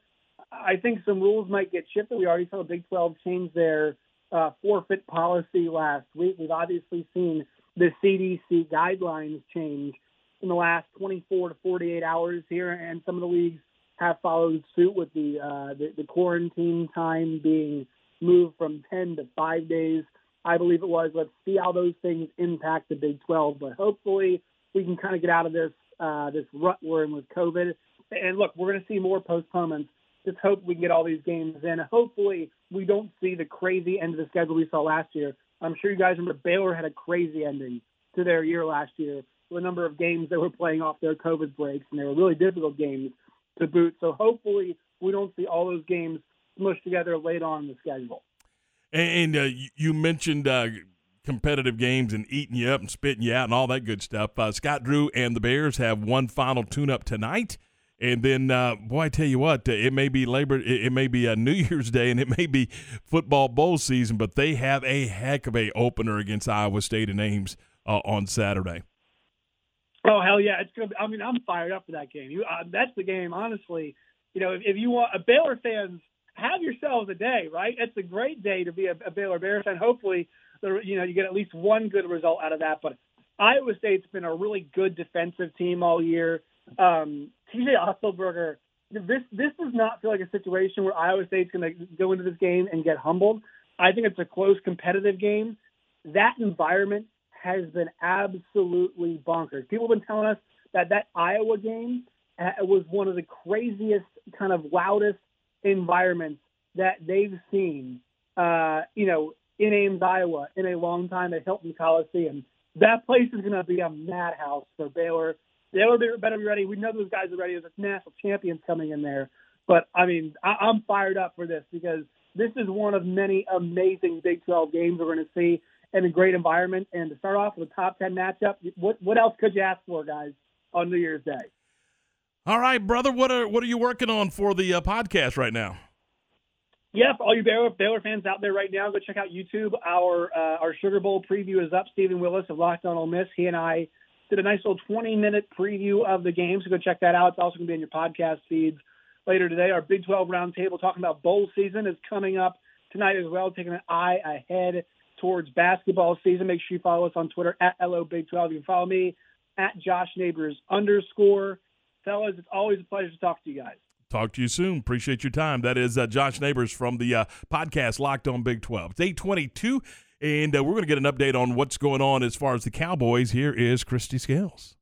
I think some rules might get shifted. We already saw the Big 12 change their uh, forfeit policy last week. We've obviously seen the CDC guidelines change in the last 24 to 48 hours here, and some of the leagues have followed suit with the uh, the, the quarantine time being moved from 10 to five days. I believe it was. Let's see how those things impact the Big 12. But hopefully, we can kind of get out of this uh, this rut we're in with COVID. And look, we're going to see more postponements. Just hope we can get all these games in. Hopefully, we don't see the crazy end of the schedule we saw last year. I'm sure you guys remember Baylor had a crazy ending to their year last year. with a number of games they were playing off their COVID breaks, and they were really difficult games to boot. So hopefully, we don't see all those games smushed together late on in the schedule. And, uh, you- mentioned uh, competitive games and eating you up and spitting you out and all that good stuff. Uh, Scott Drew and the Bears have one final tune-up tonight. And then, uh, boy, I tell you what, uh, it may be Labor, it, it may be a New Year's Day, and it may be football bowl season, but they have a heck of a opener against Iowa State and Ames uh, on Saturday. Oh hell yeah! It's gonna. Be, I mean, I'm fired up for that game. You, uh, that's the game. Honestly, you know, if, if you want, a Baylor fans, have yourselves a day, right? It's a great day to be a, a Baylor Bears fan. Hopefully, the, you know, you get at least one good result out of that. But Iowa State's been a really good defensive team all year. Um, TJ Otzelberger, this this does not feel like a situation where Iowa State's going to go into this game and get humbled. I think it's a close, competitive game. That environment has been absolutely bonkers. People have been telling us that that Iowa game uh, was one of the craziest, kind of loudest environments that they've seen, uh, you know, in Ames, Iowa, in a long time at Hilton Coliseum. That place is going to be a madhouse for Baylor. Be- better be ready. We know those guys are ready. There's a national champions coming in there. But I mean, I- I'm fired up for this because this is one of many amazing Big 12 games we're going to see in a great environment. And to start off with a top 10 matchup, what what else could you ask for, guys, on New Year's Day? All right, brother, what are what are you working on for the uh, podcast right now? Yeah, for all you Baylor, Baylor fans out there right now, go check out YouTube. Our uh, our Sugar Bowl preview is up. Stephen Willis of Locked On Ole Miss. He and I did a nice little 20 minute preview of the game, so go check that out. It's also going to be in your podcast feeds later today. Our Big 12 roundtable talking about bowl season is coming up tonight as well, taking an eye ahead towards basketball season. Make sure you follow us on Twitter at LO Big 12. You can follow me at Josh Neighbors underscore. Fellas, it's always a pleasure to talk to you guys. Talk to you soon. Appreciate your time. That is uh, Josh Neighbors from the uh, podcast Locked On Big 12. It's 822, and uh, we're going to get an update on what's going on as far as the Cowboys. Here is Christy Scales.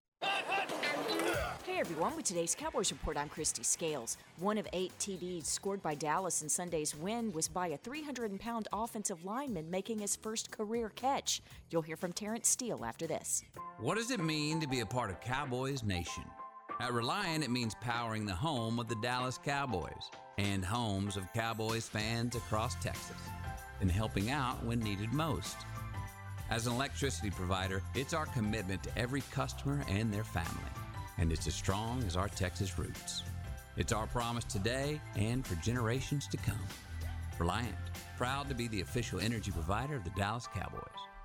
Hey everyone, with today's Cowboys Report, I'm Christy Scales. One of eight TDs scored by Dallas in Sunday's win was by a 300 pound offensive lineman making his first career catch. You'll hear from Terence Steele after this. What does it mean to be a part of Cowboys Nation? At Reliant, it means powering the home of the Dallas Cowboys and homes of Cowboys fans across Texas and helping out when needed most. As an electricity provider, it's our commitment to every customer and their family, and it's as strong as our Texas roots. It's our promise today and for generations to come. Reliant, proud to be the official energy provider of the Dallas Cowboys.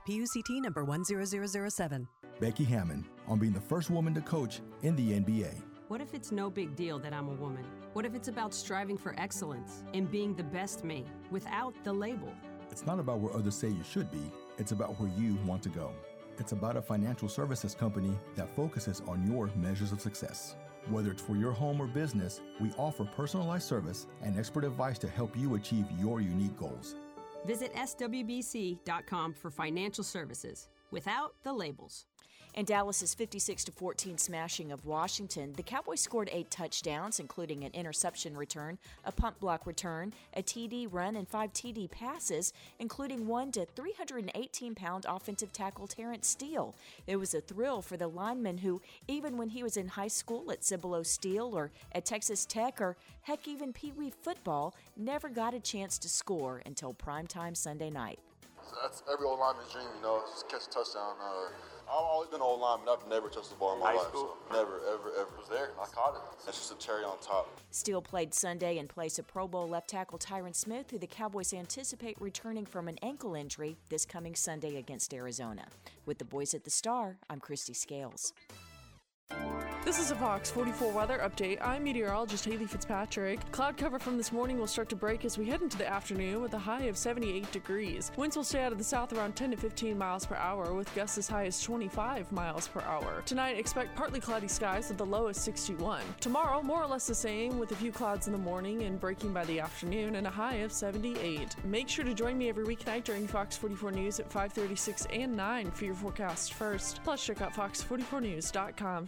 PUCT number 10007. Becky Hammon on being the first woman to coach in the NBA. What if it's no big deal that I'm a woman? What if it's about striving for excellence and being the best me without the label? It's not about where others say you should be, it's about where you want to go. It's about a financial services company that focuses on your measures of success. Whether it's for your home or business, we offer personalized service and expert advice to help you achieve your unique goals. Visit swbc.com for financial services without the labels. In Dallas's 56 to 14 smashing of Washington, the Cowboys scored eight touchdowns, including an interception return, a punt block return, a TD run, and five TD passes, including one to 318 pound offensive tackle Terence Steele. It was a thrill for the lineman who, even when he was in high school at Cibolo Steele or at Texas Tech or heck, even Pee Wee football, never got a chance to score until primetime Sunday night. That's every old lineman's dream, you know, just catch a touchdown. Uh, I've always been an old lineman. I've never touched the ball in my High life. school? So never, ever, ever was there. I caught it. That's just a cherry on top. Steele played Sunday in place of Pro Bowl left tackle Tyron Smith, who the Cowboys anticipate returning from an ankle injury this coming Sunday against Arizona. With the boys at the Star, I'm Christy Scales. This is a Fox 44 weather update. I'm meteorologist Haley Fitzpatrick. Cloud cover from this morning will start to break as we head into the afternoon with a high of 78 degrees. Winds will stay out of the south around 10 to 15 miles per hour with gusts as high as 25 miles per hour. Tonight, expect partly cloudy skies with the low of 61. Tomorrow, more or less the same with a few clouds in the morning and breaking by the afternoon and a high of 78. Make sure to join me every weeknight during Fox 44 News at 5:36 and 9 for your forecast first. Plus, check out fox44news.com.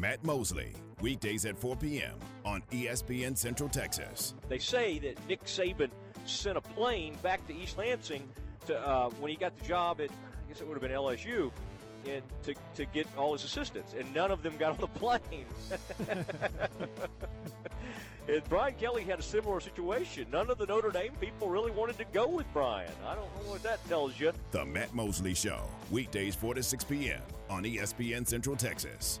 Matt Mosley, weekdays at 4 p.m. on ESPN Central Texas. They say that Nick Saban sent a plane back to East Lansing to uh, when he got the job at I guess it would have been LSU, and to, to get all his assistants, and none of them got on the plane. and Brian Kelly had a similar situation. None of the Notre Dame people really wanted to go with Brian. I don't know what that tells you. The Matt Mosley Show, weekdays 4 to 6 p.m. on ESPN Central Texas.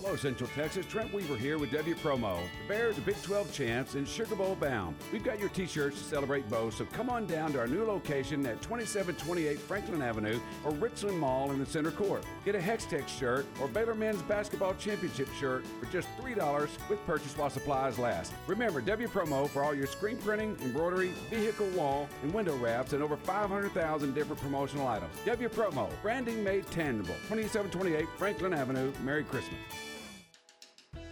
Hello, Central Texas. Trent Weaver here with W Promo. The Bears, a Big 12 chance, and Sugar Bowl bound. We've got your t shirts to celebrate both, so come on down to our new location at 2728 Franklin Avenue or Richland Mall in the center court. Get a Hextech shirt or Baylor Men's Basketball Championship shirt for just $3 with purchase while supplies last. Remember, W Promo for all your screen printing, embroidery, vehicle wall, and window wraps, and over 500,000 different promotional items. W Promo, branding made tangible. 2728 Franklin Avenue. Merry Christmas.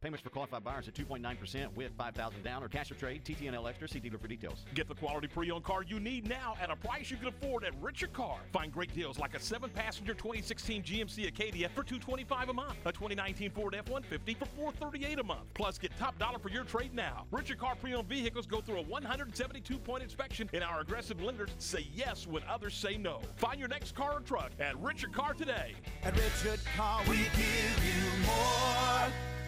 Payments for qualified buyers at 2.9% with 5000 down or cash or trade. TTNL Extra. See dealer for details. Get the quality pre-owned car you need now at a price you can afford at Richard Car. Find great deals like a seven-passenger 2016 GMC Acadia for 225 a month, a 2019 Ford F-150 for 438 a month. Plus, get top dollar for your trade now. Richard Car pre-owned vehicles go through a 172-point inspection, and our aggressive lenders say yes when others say no. Find your next car or truck at Richard Car today. At Richard Car, we give you more.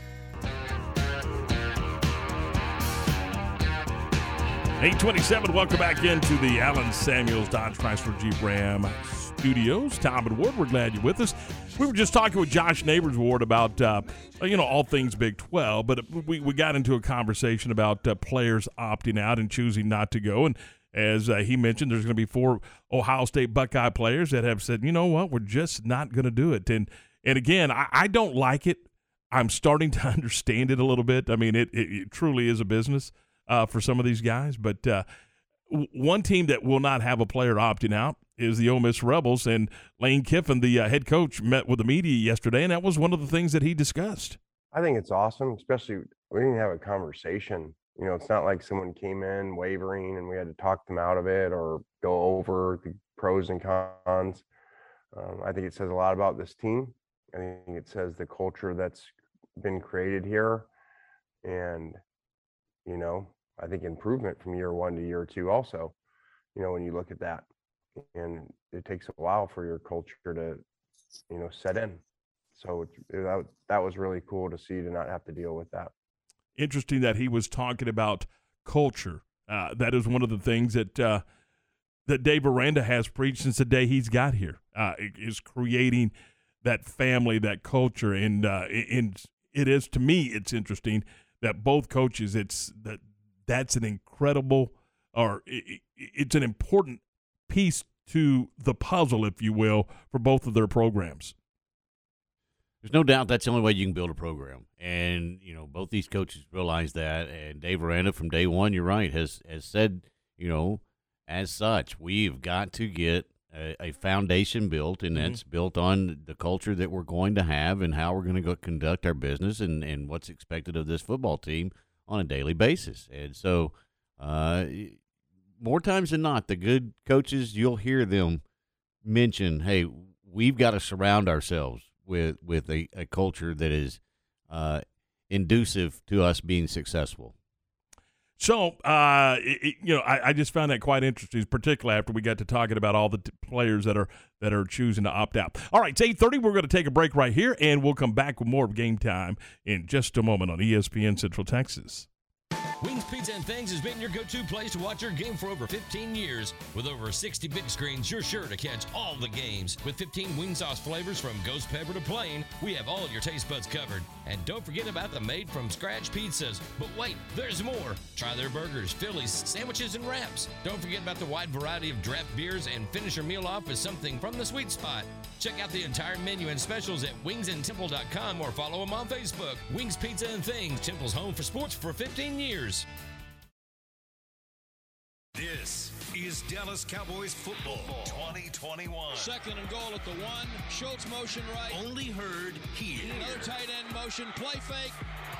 827, welcome back into the Allen Samuels Dodge Chrysler Jeep Ram studios. Tom and Ward, we're glad you're with us. We were just talking with Josh Neighbors Ward about, uh, you know, all things Big 12, but we, we got into a conversation about uh, players opting out and choosing not to go. And as uh, he mentioned, there's going to be four Ohio State Buckeye players that have said, you know what, we're just not going to do it. And, and again, I, I don't like it. I'm starting to understand it a little bit. I mean, it, it, it truly is a business uh, for some of these guys. But uh, w- one team that will not have a player opting out is the Ole Miss Rebels. And Lane Kiffin, the uh, head coach, met with the media yesterday, and that was one of the things that he discussed. I think it's awesome, especially we didn't have a conversation. You know, it's not like someone came in wavering and we had to talk them out of it or go over the pros and cons. Um, I think it says a lot about this team. I think it says the culture that's been created here. And, you know, I think improvement from year one to year two also, you know, when you look at that. And it takes a while for your culture to, you know, set in. So that, that was really cool to see to not have to deal with that. Interesting that he was talking about culture. Uh, that is one of the things that uh, that Dave Aranda has preached since the day he's got here. Uh, is creating that family, that culture, and uh, in it is to me. It's interesting that both coaches. It's that that's an incredible, or it, it's an important piece to the puzzle, if you will, for both of their programs. There's no doubt that's the only way you can build a program, and you know both these coaches realize that. And Dave Aranda, from day one, you're right, has has said, you know, as such, we've got to get a, a foundation built, and Mm-hmm. that's built on the culture that we're going to have, and how we're going to go conduct our business, and and what's expected of this football team on a daily basis. And so, uh, more times than not, the good coaches you'll hear them mention, "Hey, we've got to surround ourselves with with a, a culture that is uh, inducive to us being successful." So, uh, it, you know, I, I just found that quite interesting, particularly after we got to talking about all the t- players that are that are choosing to opt out. All right, it's eight thirty. We're going to take a break right here, and we'll come back with more game time in just a moment on ESPN Central Texas. Wings Pizza and Things has been your go-to place to watch your game for over 15 years. With over 60 big screens, you're sure to catch all the games. With 15 wing sauce flavors from ghost pepper to plain, we have all your taste buds covered. And don't forget about the made-from-scratch pizzas. But wait, there's more. Try their burgers, Phillies, sandwiches, and wraps. Don't forget about the wide variety of draft beers and finish your meal off with something from the sweet spot. Check out the entire menu and specials at wingsandtemple.com or follow them on Facebook. Wings Pizza and Things, Temple's home for sports for 15 years. This is Dallas Cowboys football 2021. Second and goal at the one. Schultz motion right. Only heard here. Another tight end motion. Play fake.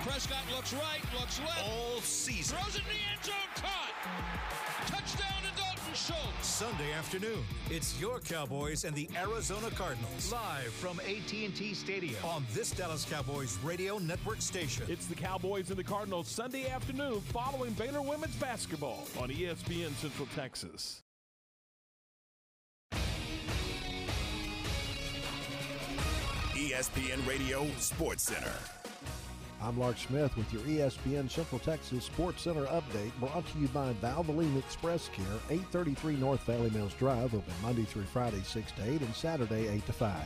Prescott looks right, looks left. All season. Throws it in the end zone. Caught. Touchdown to Dalton Schultz. Sunday afternoon, it's your Cowboys and the Arizona Cardinals live from AT&T Stadium on this Dallas Cowboys radio network station. It's the Cowboys and the Cardinals Sunday afternoon following Baylor women's basketball on ESPN Central Texas. ESPN Radio Sports Center. I'm Lark Smith with your ESPN Central Texas Sports Center update brought to you by Valvoline Express Care, 833 North Valley Mills Drive, open Monday through Friday 6 to 8 and Saturday 8 to 5.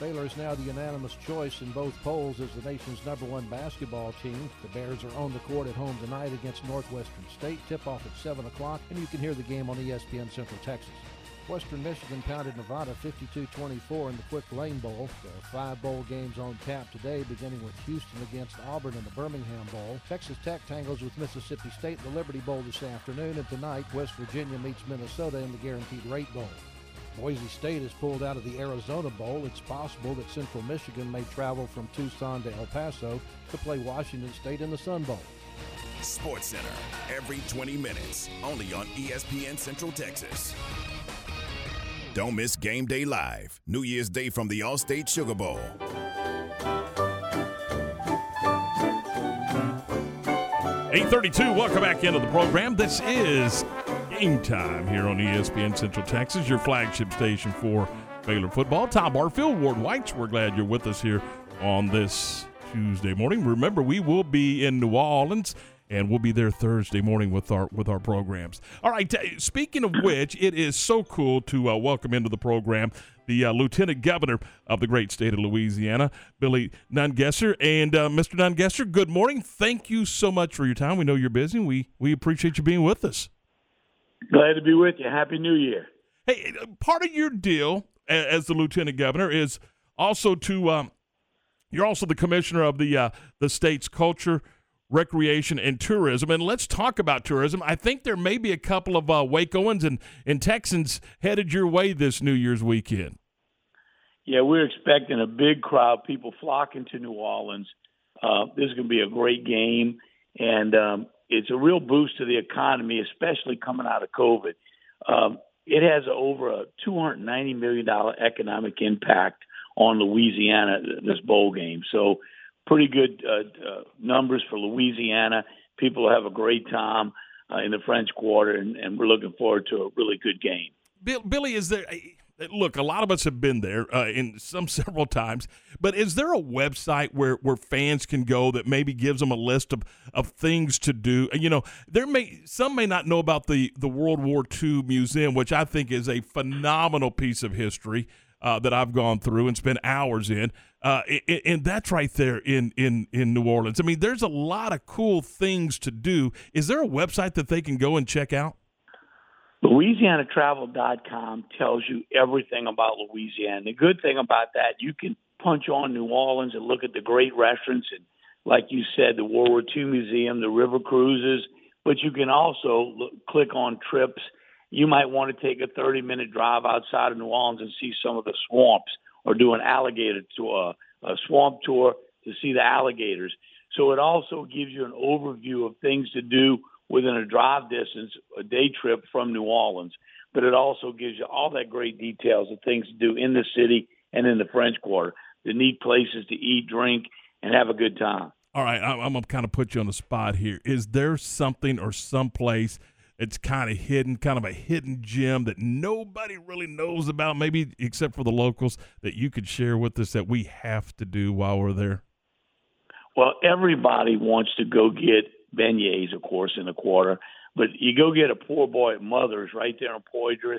Baylor is now the unanimous choice in both polls as the nation's number one basketball team. The Bears are on the court at home tonight against Northwestern State. Tip off at 7 o'clock, and you can hear the game on ESPN Central Texas. Western Michigan pounded Nevada 52-24 in the Quick Lane Bowl. There are five bowl games on tap today, beginning with Houston against Auburn in the Birmingham Bowl. Texas Tech tangles with Mississippi State in the Liberty Bowl this afternoon, and tonight West Virginia meets Minnesota in the Guaranteed Rate Bowl. Boise State has pulled out of the Arizona Bowl. It's possible that Central Michigan may travel from Tucson to El Paso to play Washington State in the Sun Bowl. Sports Center every 20 minutes, only on ESPN Central Texas. Don't miss Game Day Live, New Year's Day from the Allstate Sugar Bowl. 832, welcome back into the program. This is game time here on ESPN Central Texas, your flagship station for Baylor football. Tom Barfield, Ward Whites, we're glad you're with us here on this Tuesday morning. Remember, we will be in New Orleans and we'll be there Thursday morning with our with our programs. All right. Speaking of which, it is so cool to uh, welcome into the program the uh, Lieutenant Governor of the great state of Louisiana, Billy Nungesser. And uh, Mr. Nungesser, good morning. Thank you so much for your time. We know you're busy. We we appreciate you being with us. Glad to be with you. Happy New Year. Hey, part of your deal as the Lieutenant Governor is also to um, you're also the commissioner of the uh, the state's culture recreation and tourism. And let's talk about tourism. I think there may be a couple of uh, Wacoans and, and Texans headed your way this New Year's weekend. Yeah, we're expecting a big crowd, people flocking to New Orleans. Uh, this is going to be a great game, and um, it's a real boost to the economy, especially coming out of COVID. Um, it has over a $290 million economic impact on Louisiana, this bowl game. So, pretty good uh, uh, numbers for Louisiana. People have a great time uh, in the French Quarter, and, and we're looking forward to a really good game. Bill, Billy, is there? Look, a lot of us have been there uh, in some several times, but is there a website where, where fans can go that maybe gives them a list of, of things to do? You know, there may some may not know about the the World War II museum, which I think is a phenomenal piece of history. Uh, that I've gone through and spent hours in. Uh, and, that's right there in, in, in New Orleans. I mean, there's a lot of cool things to do. Is there a website that they can go and check out? LouisianaTravel.com tells you everything about Louisiana. The good thing about that, you can punch on New Orleans and look at the great restaurants and, like you said, the World War II Museum, the river cruises. But you can also look, click on trips. You might want to take a 30 minute drive outside of New Orleans and see some of the swamps or do an alligator tour, a swamp tour to see the alligators. So it also gives you an overview of things to do within a drive distance, a day trip from New Orleans. But it also gives you all that great details of things to do in the city and in the French Quarter, the neat places to eat, drink, and have a good time. All right, I'm, I'm gonna kind of put you on the spot here. Is there something or some place it's kind of hidden, kind of a hidden gem that nobody really knows about, maybe except for the locals, that you could share with us that we have to do while we're there? Well, everybody wants to go get beignets, of course, in the quarter, but you go get a poor boy at Mother's right there in Poydras,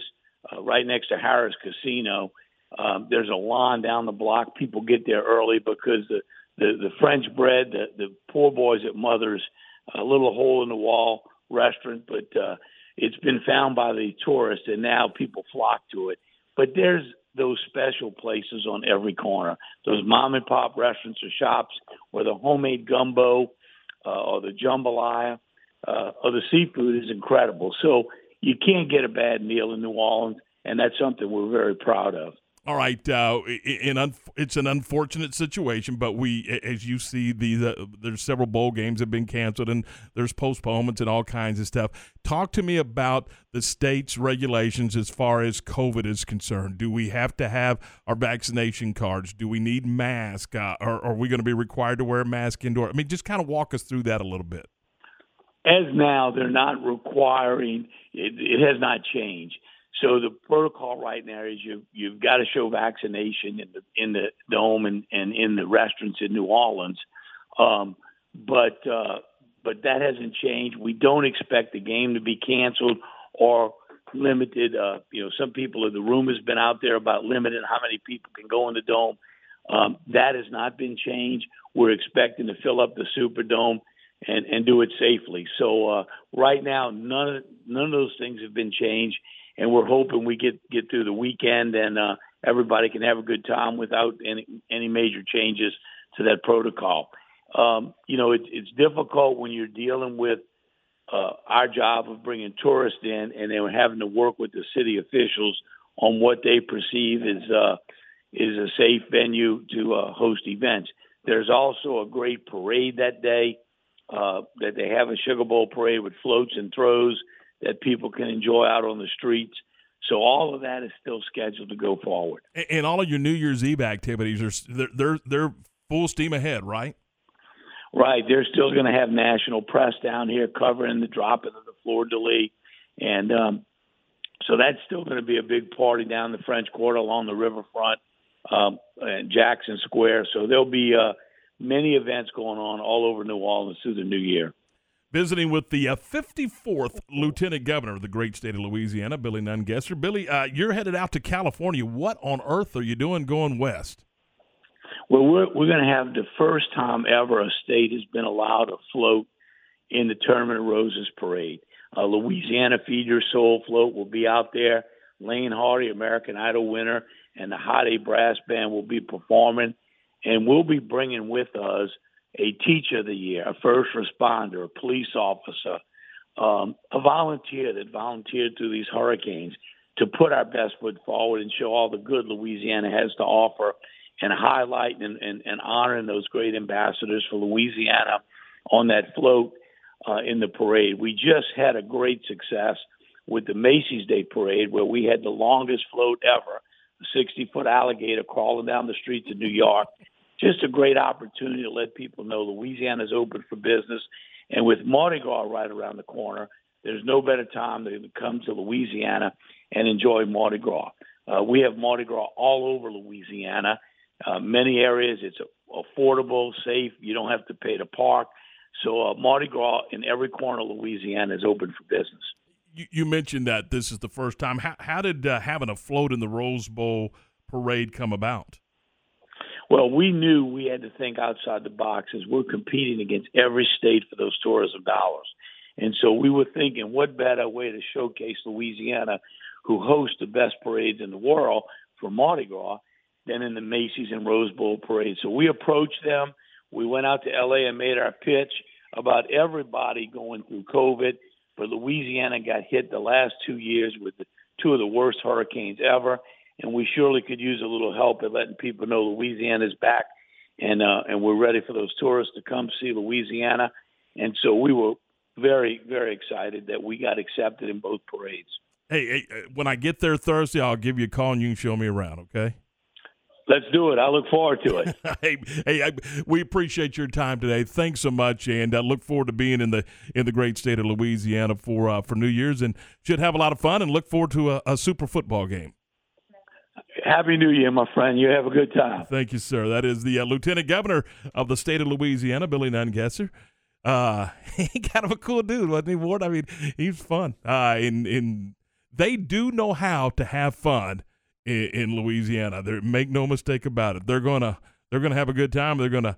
uh, right next to Harrah's Casino. Um, there's a line down the block. People get there early because the the, the French bread, the, the poor boys at Mother's, a little hole in the wall restaurant, but uh, it's been found by the tourists, and now people flock to it. But there's those special places on every corner, those mom and pop restaurants or shops where the homemade gumbo uh, or the jambalaya uh, or the seafood is incredible. So you can't get a bad meal in New Orleans, and that's something we're very proud of. All right, uh, in un- it's an unfortunate situation, but we, as you see, these there's several bowl games have been canceled, and there's postponements and all kinds of stuff. Talk to me about the state's regulations as far as COVID is concerned. Do we have to have our vaccination cards? Do we need masks? Uh, or are we going to be required to wear a mask indoor? I mean, just kind of walk us through that a little bit. As now, they're not requiring. It, it has not changed so the protocol right now is you you've got to show vaccination in the in the dome and, and in the restaurants in New Orleans, um, but uh, but that hasn't changed. We don't expect the game to be canceled or limited. Uh, you know, some people the room has been out there about limiting how many people can go in the dome. Um, that has not been changed. We're expecting to fill up the Superdome and and do it safely. So uh, right now, none none of those things have been changed and we're hoping we get get through the weekend and uh, everybody can have a good time without any any major changes to that protocol. Um, you know, it, it's difficult when you're dealing with uh, our job of bringing tourists in, and then having to work with the city officials on what they perceive is uh, is a safe venue to uh, host events. There's also a great parade that day uh, that they have a Sugar Bowl parade with floats and throws that people can enjoy out on the streets. So all of that is still scheduled to go forward. And all of your New Year's Eve activities are they're they're, they're full steam ahead, right? Right. They're still going to have national press down here covering the dropping of the fleur de lis, and um, so that's still going to be a big party down the French Quarter along the riverfront um, and Jackson Square. So there'll be uh, many events going on all over New Orleans through the new year visiting with the uh, 54th Lieutenant Governor of the great state of Louisiana, Billy Nungesser. Billy, uh, you're headed out to California. What on earth are you doing going west? Well, we're, we're going to have the first time ever a state has been allowed to float in the Tournament of Roses parade. Louisiana Feed Your Soul float will be out there. Laine Hardy, American Idol winner, and the Hot 8 Brass Band will be performing. And we'll be bringing with us – a teacher of the year, a first responder, a police officer, um, a volunteer that volunteered through these hurricanes to put our best foot forward and show all the good Louisiana has to offer and highlight and, and, and honoring those great ambassadors for Louisiana on that float uh, in the parade. We just had a great success with the Macy's Day Parade where we had the longest float ever, a 60 foot alligator crawling down the streets of New York just a great opportunity to let people know Louisiana is open for business. And with Mardi Gras right around the corner, there's no better time than to come to Louisiana and enjoy Mardi Gras. Uh, we have Mardi Gras all over Louisiana. Uh, many areas it's affordable, safe. You don't have to pay to park. So uh, Mardi Gras in every corner of Louisiana is open for business. You, mentioned that this is the first time. How, how did uh, having a float in the Rose Bowl parade come about? Well, we knew we had to think outside the box as we're competing against every state for those tourism dollars. And so we were thinking, what better way to showcase Louisiana, who hosts the best parades in the world for Mardi Gras, than in the Macy's and Rose Bowl parade. So we approached them. We went out to LA and made our pitch about everybody going through COVID. But Louisiana got hit the last two years with two of the worst hurricanes ever, and we surely could use a little help in letting people know Louisiana's back, and uh, and we're ready for those tourists to come see Louisiana. And so we were very very excited that we got accepted in both parades. Hey, hey, uh, when I get there Thursday, I'll give you a call and you can show me around. Okay. Let's do it. I look forward to it. hey, hey, I, we appreciate your time today. Thanks so much, and I look forward to being in the in the great state of Louisiana for uh, for New Year's, and should have a lot of fun, and look forward to a, a super football game. Happy New Year, my friend. You have a good time. Thank you, sir. That is the uh, Lieutenant Governor of the state of Louisiana, Billy Nungesser. Uh, he kind of a cool dude, wasn't he, Ward? I mean, he's fun. Uh, and, and they do know how to have fun in, in Louisiana. They make no mistake about it. They're gonna they're gonna have a good time. They're gonna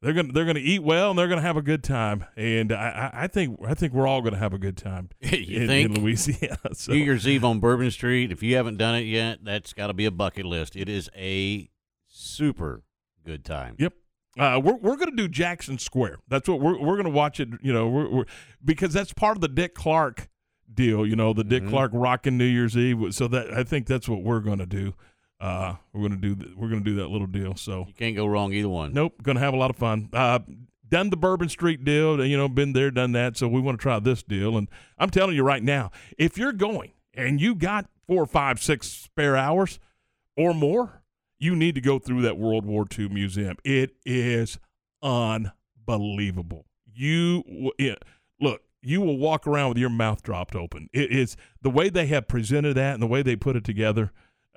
they're gonna they're gonna eat well and they're gonna have a good time. And I, I think I think we're all gonna have a good time you in, think? in Louisiana. So. New Year's Eve on Bourbon Street. If you haven't done it yet, that's got to be a bucket list. It is a super good time. Yep. Uh, we're we're going to do Jackson Square. That's what we're we're going to watch it. You know, we're, we're, because that's part of the Dick Clark deal. You know, the Dick Mhm. Clark rocking New Year's Eve. So that I think that's what we're going to do. Uh, we're going to do th- we're to do that little deal. So You can't go wrong either one. Nope, going to have a lot of fun. Uh, done the Bourbon Street deal, you know, been there, done that. So we want to try this deal. And I'm telling you right now, if you're going and you got four, five, six spare hours or more, you need to go through that World War II museum. It is unbelievable. You it, look, you will walk around with your mouth dropped open. It is the way they have presented that and the way they put it together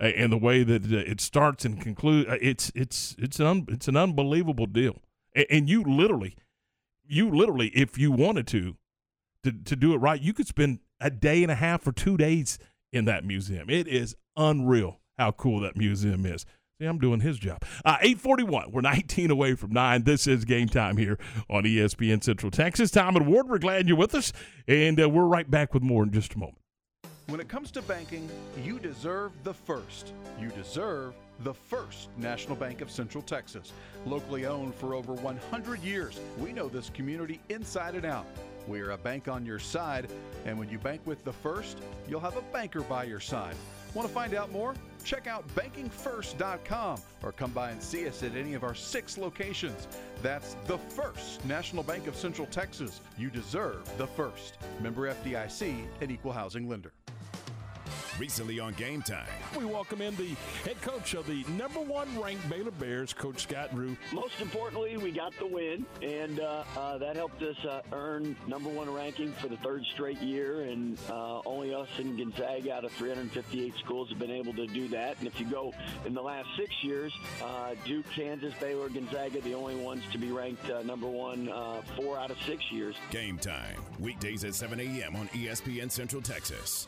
and the way that uh, it starts and concludes. It's it's it's an un, it's an unbelievable deal. And, and you literally, you literally, if you wanted to, to to do it right, you could spend a day and a half or two days in that museum. It is unreal how cool that museum is. See, I'm doing his job. Uh, 841. We're 19 away from 9. This is game time here on ESPN Central Texas. Tom and Ward, we're glad you're with us. And uh, we're right back with more in just a moment. When it comes to banking, you deserve the first. You deserve the first National Bank of Central Texas. Locally owned for over 100 years, we know this community inside and out. We are a bank on your side, and when you bank with the first, you'll have a banker by your side. Want to find out more? Check out bankingfirst.com or come by and see us at any of our six locations. That's the first National Bank of Central Texas. You deserve the first. Member FDIC, an equal housing lender. Recently on Game Time. We welcome in the head coach of the number one ranked Baylor Bears, Coach Scott Drew. Most importantly, we got the win, and uh, uh, that helped us uh, earn number one ranking for the third straight year. And uh, only us and Gonzaga out of 358 schools have been able to do that. And if you go in the last six years, uh, Duke, Kansas, Baylor, Gonzaga, the only ones to be ranked uh, number one uh, four out of six years. Game Time. Weekdays at 7 a.m. on ESPN Central Texas.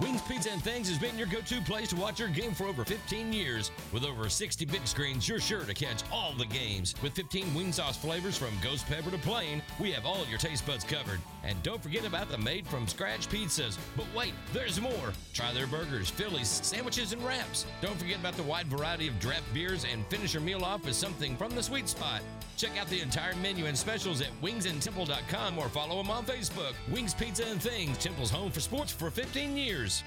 Wings Pizza and Things has been your go-to place to watch your game for over 15 years. With over 60 big screens, you're sure to catch all the games. With 15 wing sauce flavors from ghost pepper to plain, we have all your taste buds covered. And don't forget about the made from scratch pizzas. But wait, there's more. Try their burgers, Phillies, sandwiches, and wraps. Don't forget about the wide variety of draft beers and finish your meal off with something from the sweet spot. Check out the entire menu and specials at wingsandtemple.com or follow them on Facebook. Wings Pizza and Things, Temple's home for sports for 15 years.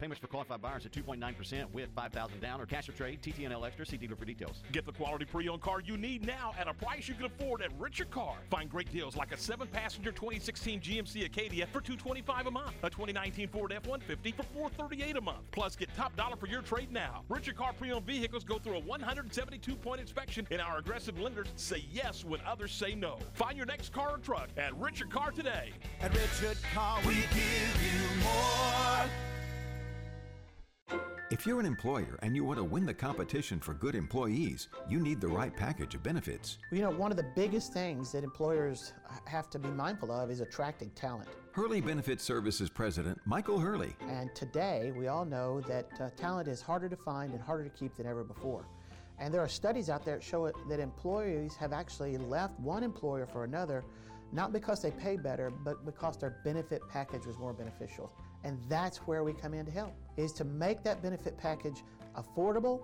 Payments for qualified buyers at 2.9% with 5000 down or cash or trade. TTNL Extra. See dealer for details. Get the quality pre-owned car you need now at a price you can afford at Richard Car. Find great deals like a seven-passenger 2016 GMC Acadia for 225 a month, a 2019 Ford F-150 for 438 a month. Plus, get top dollar for your trade now. Richard Car pre-owned vehicles go through a 172-point inspection, and our aggressive lenders say yes when others say no. Find your next car or truck at Richard Car today. At Richard Car, we give you more. If you're an employer and you want to win the competition for good employees, you need the right package of benefits. You know, one of the biggest things that employers have to be mindful of is attracting talent. Hurley Benefit Services President Michael Hurley. And today, we all know that uh, talent is harder to find and harder to keep than ever before. And there are studies out there that show it, that employees have actually left one employer for another, not because they pay better, but because their benefit package was more beneficial. And that's where we come in to help, is to make that benefit package affordable,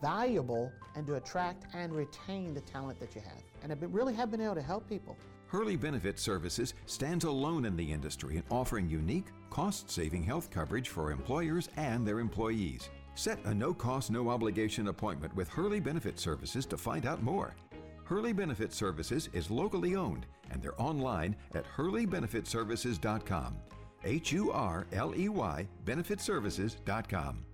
valuable, and to attract and retain the talent that you have. And I really have been able to help people. Hurley Benefit Services stands alone in the industry in offering unique, cost saving health coverage for employers and their employees. Set a no cost, no obligation appointment with Hurley Benefit Services to find out more. Hurley Benefit Services is locally owned and they're online at hurleybenefitservices.com. H U R L E Y benefitservices.com.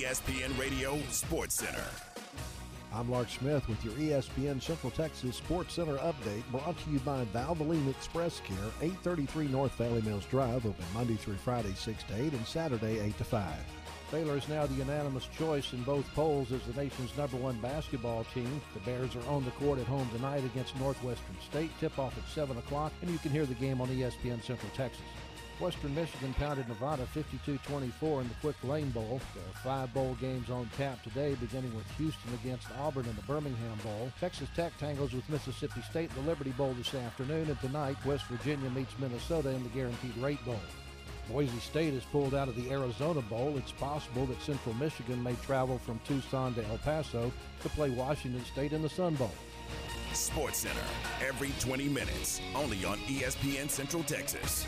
ESPN Radio Sports Center. I'm Lark Smith with your ESPN Central Texas Sports Center update brought to you by Valvoline Express Care, 833 North Valley Mills Drive, open Monday through Friday 6 to 8 and Saturday 8 to 5. Baylor is now the unanimous choice in both polls as the nation's number one basketball team. The Bears are on the court at home tonight against Northwestern State. Tip off at 7 o'clock, and you can hear the game on ESPN Central Texas. Western Michigan pounded Nevada 52-24 in the Quick Lane Bowl. There are five bowl games on tap today, beginning with Houston against Auburn in the Birmingham Bowl. Texas Tech tangles with Mississippi State in the Liberty Bowl this afternoon, and tonight West Virginia meets Minnesota in the Guaranteed Rate Bowl. Boise State is pulled out of the Arizona Bowl. It's possible that Central Michigan may travel from Tucson to El Paso to play Washington State in the Sun Bowl. Sports Center, every 20 minutes, only on ESPN Central Texas.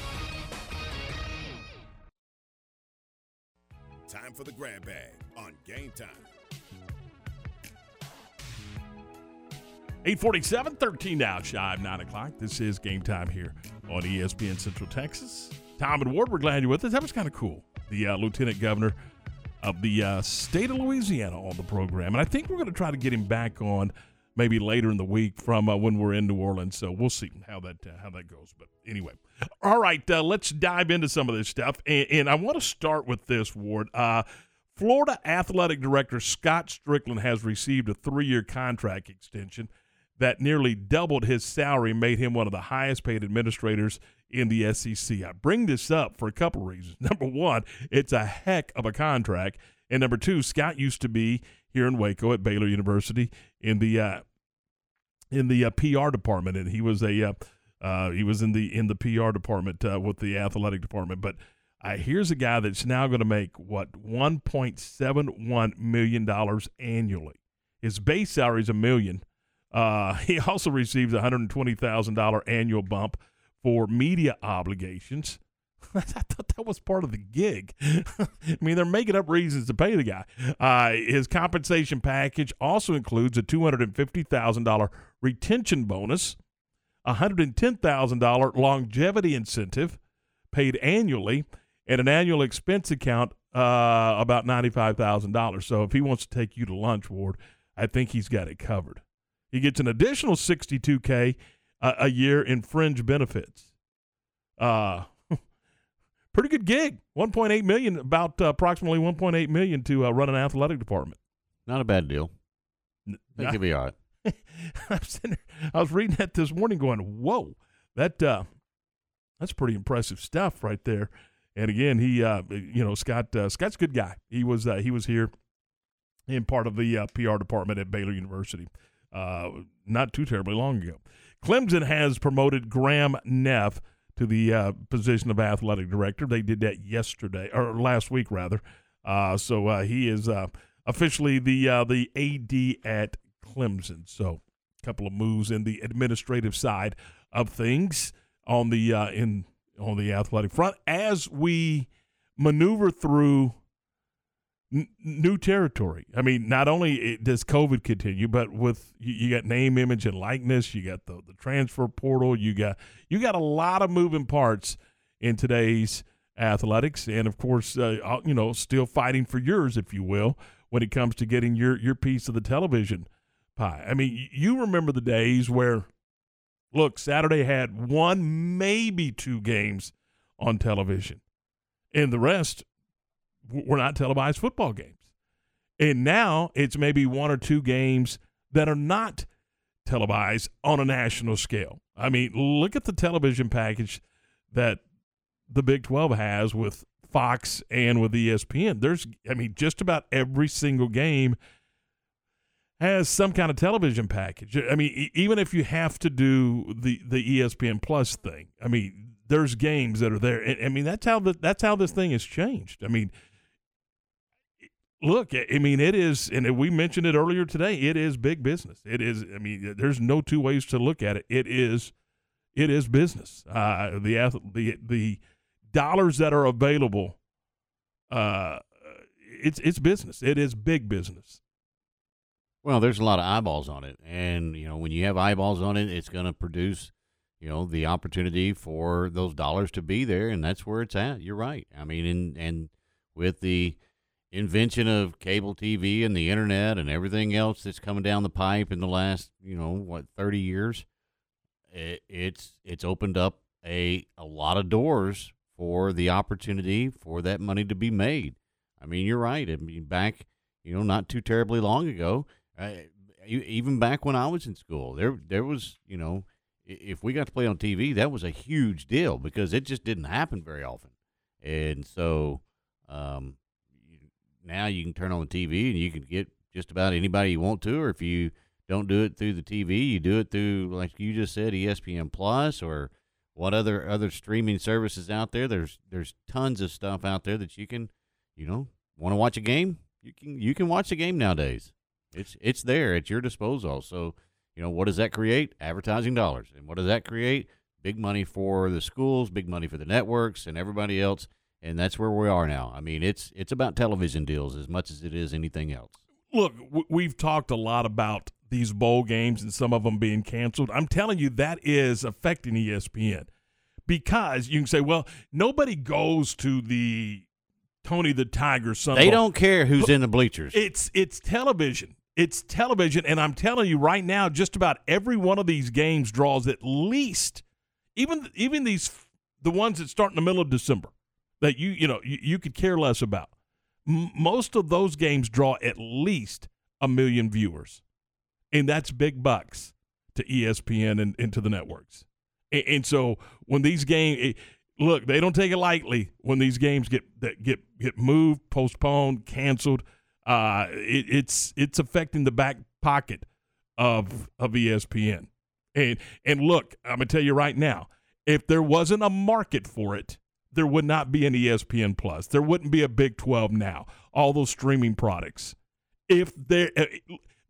Time for the grab bag on Game Time. 847, 13 now, shy of 9 o'clock. This is game time here on ESPN Central Texas. Tom and Ward, we're glad you're with us. That was kind of cool. The uh, Lieutenant Governor of the uh, state of Louisiana on the program. And I think we're going to try to get him back on maybe later in the week from uh, when we're in New Orleans. So we'll see how that uh, how that goes. But anyway, all right, uh, let's dive into some of this stuff. And, and I want to start with this, Ward. Uh, Florida Athletic Director Scott Stricklin has received a three year contract extension that nearly doubled his salary, made him one of the highest paid administrators in the SEC. I bring this up for a couple reasons. Number one, it's a heck of a contract. And number two, Scott used to be here in Waco at Baylor University in the uh, in the uh, PR department, and he was a uh, uh, he was in the in the PR department uh, with the athletic department. But uh, here's a guy that's now going to make what 1.71 million dollars annually. His base salary is a million. He also receives a hundred and twenty thousand dollar annual bump for media obligations. I thought that was part of the gig. I mean, they're making up reasons to pay the guy. Uh, his compensation package also includes a two hundred and fifty thousand dollar retention bonus, a hundred and ten thousand dollar longevity incentive paid annually, and an annual expense account uh, about ninety five thousand dollars. So if he wants to take you to lunch, Ward, I think he's got it covered. He gets an additional sixty two k a year in fringe benefits. Uh, pretty good gig. 1.8 million, about uh, approximately 1.8 million to uh, run an athletic department. Not a bad deal. I think he'll be all right. I was, I was reading that this morning, going, "Whoa, that uh, that's pretty impressive stuff right there. And again, he, uh, you know, Scott, uh, Scott's a good guy. He was, uh, he was here in part of the uh, PR department at Baylor University, uh, not too terribly long ago. Clemson has promoted Graham Neff to the uh, position of athletic director. They did that yesterday or last week, rather. Uh, so uh, he is uh, officially the uh, the AD at Clemson. So a couple of moves in the administrative side of things on the uh, in on the athletic front as we maneuver through new territory. I mean, not only does COVID continue, but with you, you got name, image, and likeness. You got the the transfer portal. You got you got a lot of moving parts in today's athletics, and of course, uh, you know, still fighting for yours, if you will, when it comes to getting your your piece of the television pie. I mean, you remember the days where. Look, Saturday had one, maybe two games on television, and the rest were not televised football games. And now it's maybe one or two games that are not televised on a national scale. I mean, look at the television package that the Big 12 has with Fox and with ESPN. There's, I mean, just about every single game has some kind of television package. I mean, even if you have to do the the ESPN Plus thing, I mean, there's games that are there. I mean, that's how the, that's how this thing has changed. I mean, look, I mean, it is, and we mentioned it earlier today. It is big business. It is. I mean, there's no two ways to look at it. It is, it is business. Uh, the the the dollars that are available, uh, it's it's business. It is big business. Well, there's a lot of eyeballs on it, and you know, when you have eyeballs on it, it's going to produce, you know, the opportunity for those dollars to be there, and that's where it's at. You're right. I mean, and and with the invention of cable TV and the internet and everything else that's coming down the pipe in the last, you know, what, 30 years, it, it's it's opened up a a lot of doors for the opportunity for that money to be made. I mean, you're right. I mean, back, you know, not too terribly long ago, even back when I was in school, there there was, you know, if we got to play on TV, that was a huge deal because it just didn't happen very often. And so, um, now you can turn on the TV and you can get just about anybody you want to, or if you don't do it through the TV, you do it through, like you just said, ESPN Plus or what other other streaming services out there. There's there's tons of stuff out there that you can, you know, want to watch a game, you can you can watch a game nowadays. It's it's there at your disposal. So, you know, what does that create? Advertising dollars. And what does that create? Big money for the schools, big money for the networks and everybody else and that's where we are now. I mean, it's it's about television deals as much as it is anything else. Look, we've talked a lot about these bowl games and some of them being canceled. I'm telling you, that is affecting ESPN because you can say, well, nobody goes to the Tony the Tiger Sun. They don't care who's in the bleachers. It's it's television. It's television, and I'm telling you right now, just about every one of these games draws at least, even even these the ones that start in the middle of December that you you know you, you could care less about. M- most of those games draw at least a million viewers, and that's big bucks to ESPN and, and to the networks. And, and so when these games, look, they don't take it lightly when these games get get get moved, postponed, canceled. Uh, it, it's it's affecting the back pocket of of ESPN. And and look, I'm gonna tell you right now, if there wasn't a market for it, there would not be an ESPN Plus. There wouldn't be a Big 12 now. All those streaming products. If they're uh,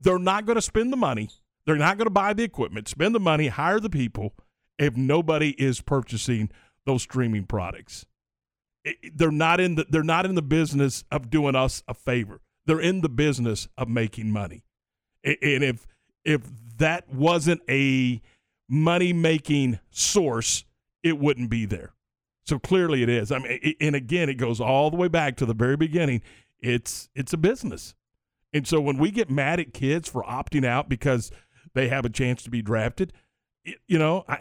they're not going to spend the money, they're not going to buy the equipment, spend the money, hire the people if nobody is purchasing those streaming products. They're not in the they're not in the business of doing us a favor. They're in the business of making money. And if if that wasn't a money making source, it wouldn't be there. So clearly it is. I mean, it, and again, it goes all the way back to the very beginning. It's it's a business, and so when we get mad at kids for opting out because they have a chance to be drafted, it, you know, I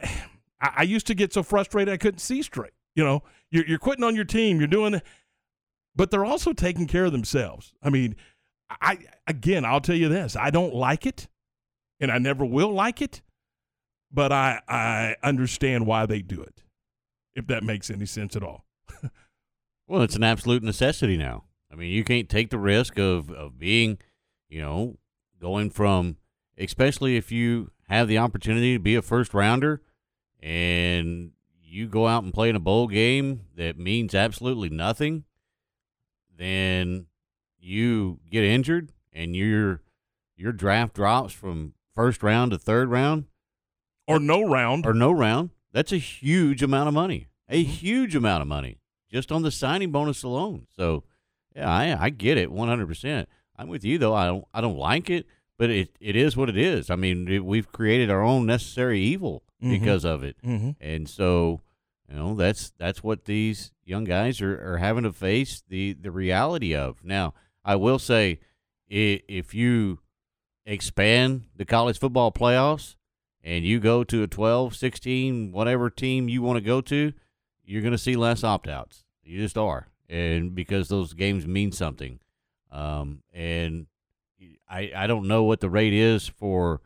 I used to get so frustrated I couldn't see straight. You know, you're you're quitting on your team, you're doing, but they're also taking care of themselves. I mean, I again, I'll tell you this: I don't like it, and I never will like it. but I I understand why they do it. If that makes any sense at all. Well, it's an absolute necessity now. I mean, you can't take the risk of, of being, you know, going from, especially if you have the opportunity to be a first rounder and you go out and play in a bowl game that means absolutely nothing, then you get injured and your your draft drops from first round to third round or no round or no round. That's a huge amount of money. A huge amount of money just on the signing bonus alone. So, yeah, I I get it 100%. I'm with you though. I don't I don't like it, but it it is what it is. I mean, it, we've created our own necessary evil Mhm. because of it. Mhm. And so, you know, that's that's what these young guys are, are having to face the the reality of. Now, I will say if you expand the college football playoffs and you go to a 12, 16, whatever team you want to go to, you're going to see less opt-outs. You just are. And because those games mean something. Um, and I I don't know what the rate is for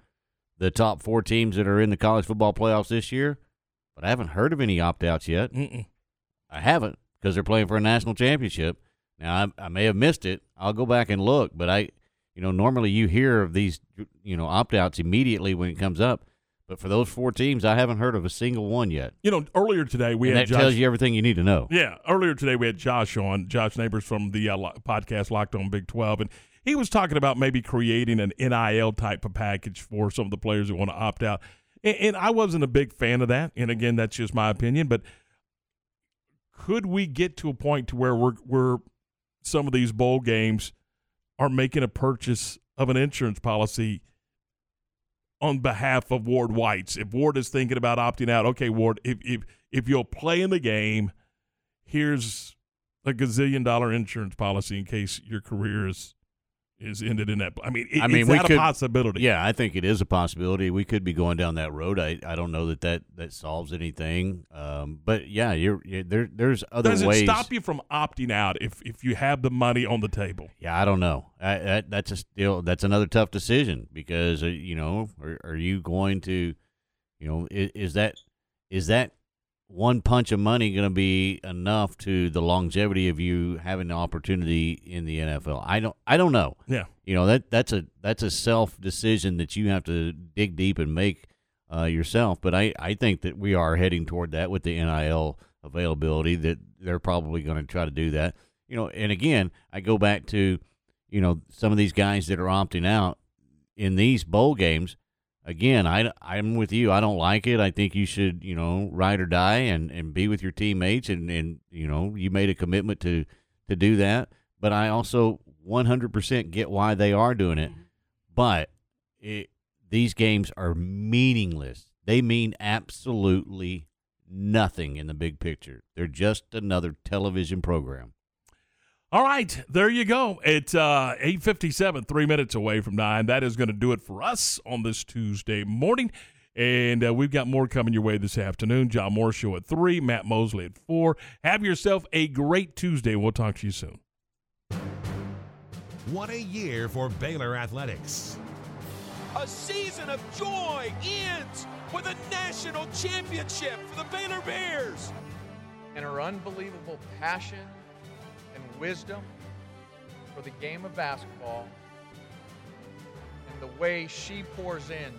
the top 4 teams that are in the college football playoffs this year, but I haven't heard of any opt-outs yet. Mm-mm. I haven't because they're playing for a national championship. Now I, I may have missed it. I'll go back and look, but I, you know, normally you hear of these, you know, opt outs immediately when it comes up. But for those four teams, I haven't heard of a single one yet. You know, earlier today we and had that Josh, tells you everything you need to know. Yeah, earlier today we had Josh on, Josh Neighbors from the uh, podcast Locked On Big 12, and he was talking about maybe creating an NIL type of package for some of the players that want to opt out. And, and I wasn't a big fan of that. And again, that's just my opinion. But could we get to a point to where we're, we're some of these bowl games are making a purchase of an insurance policy on behalf of Ward Whites. If Ward is thinking about opting out, okay, Ward, if if if you'll play in the game, here's a gazillion dollar insurance policy in case your career is is ended in that. I mean, i- I mean, we could, a possibility? Yeah, I think it is a possibility. We could be going down that road. I, I don't know that that, that solves anything. Um, but yeah, you're, you there. There's other Does ways. it stop you from opting out if if you have the money on the table? Yeah, I don't know. I, that, that's a still that's another tough decision because uh, you know, are, are you going to, you know, is, is that is that one punch of money going to be enough to the longevity of you having the opportunity in the NFL? I don't I don't know. Yeah. You know that that's a that's a self decision that you have to dig deep and make uh, yourself. But I I think that we are heading toward that with the NIL availability. That they're probably going to try to do that. You know, and again, I go back to you know some of these guys that are opting out in these bowl games. Again, I I'm with you. I don't like it. I think you should you know ride or die and, and be with your teammates and, and you know you made a commitment to to do that. But I also 100% get why they are doing it. Mm-hmm. But it, these games are meaningless. They mean absolutely nothing in the big picture. They're just another television program. All right, there you go. It's uh, 8.57, three minutes away from 9. That is going to do it for us on this Tuesday morning. And uh, we've got more coming your way this afternoon. John Moore Show at 3, Matt Mosley at 4. Have yourself a great Tuesday. We'll talk to you soon. What a year for Baylor Athletics. A season of joy ends with a national championship for the Baylor Bears. and her unbelievable passion and wisdom for the game of basketball and the way she pours in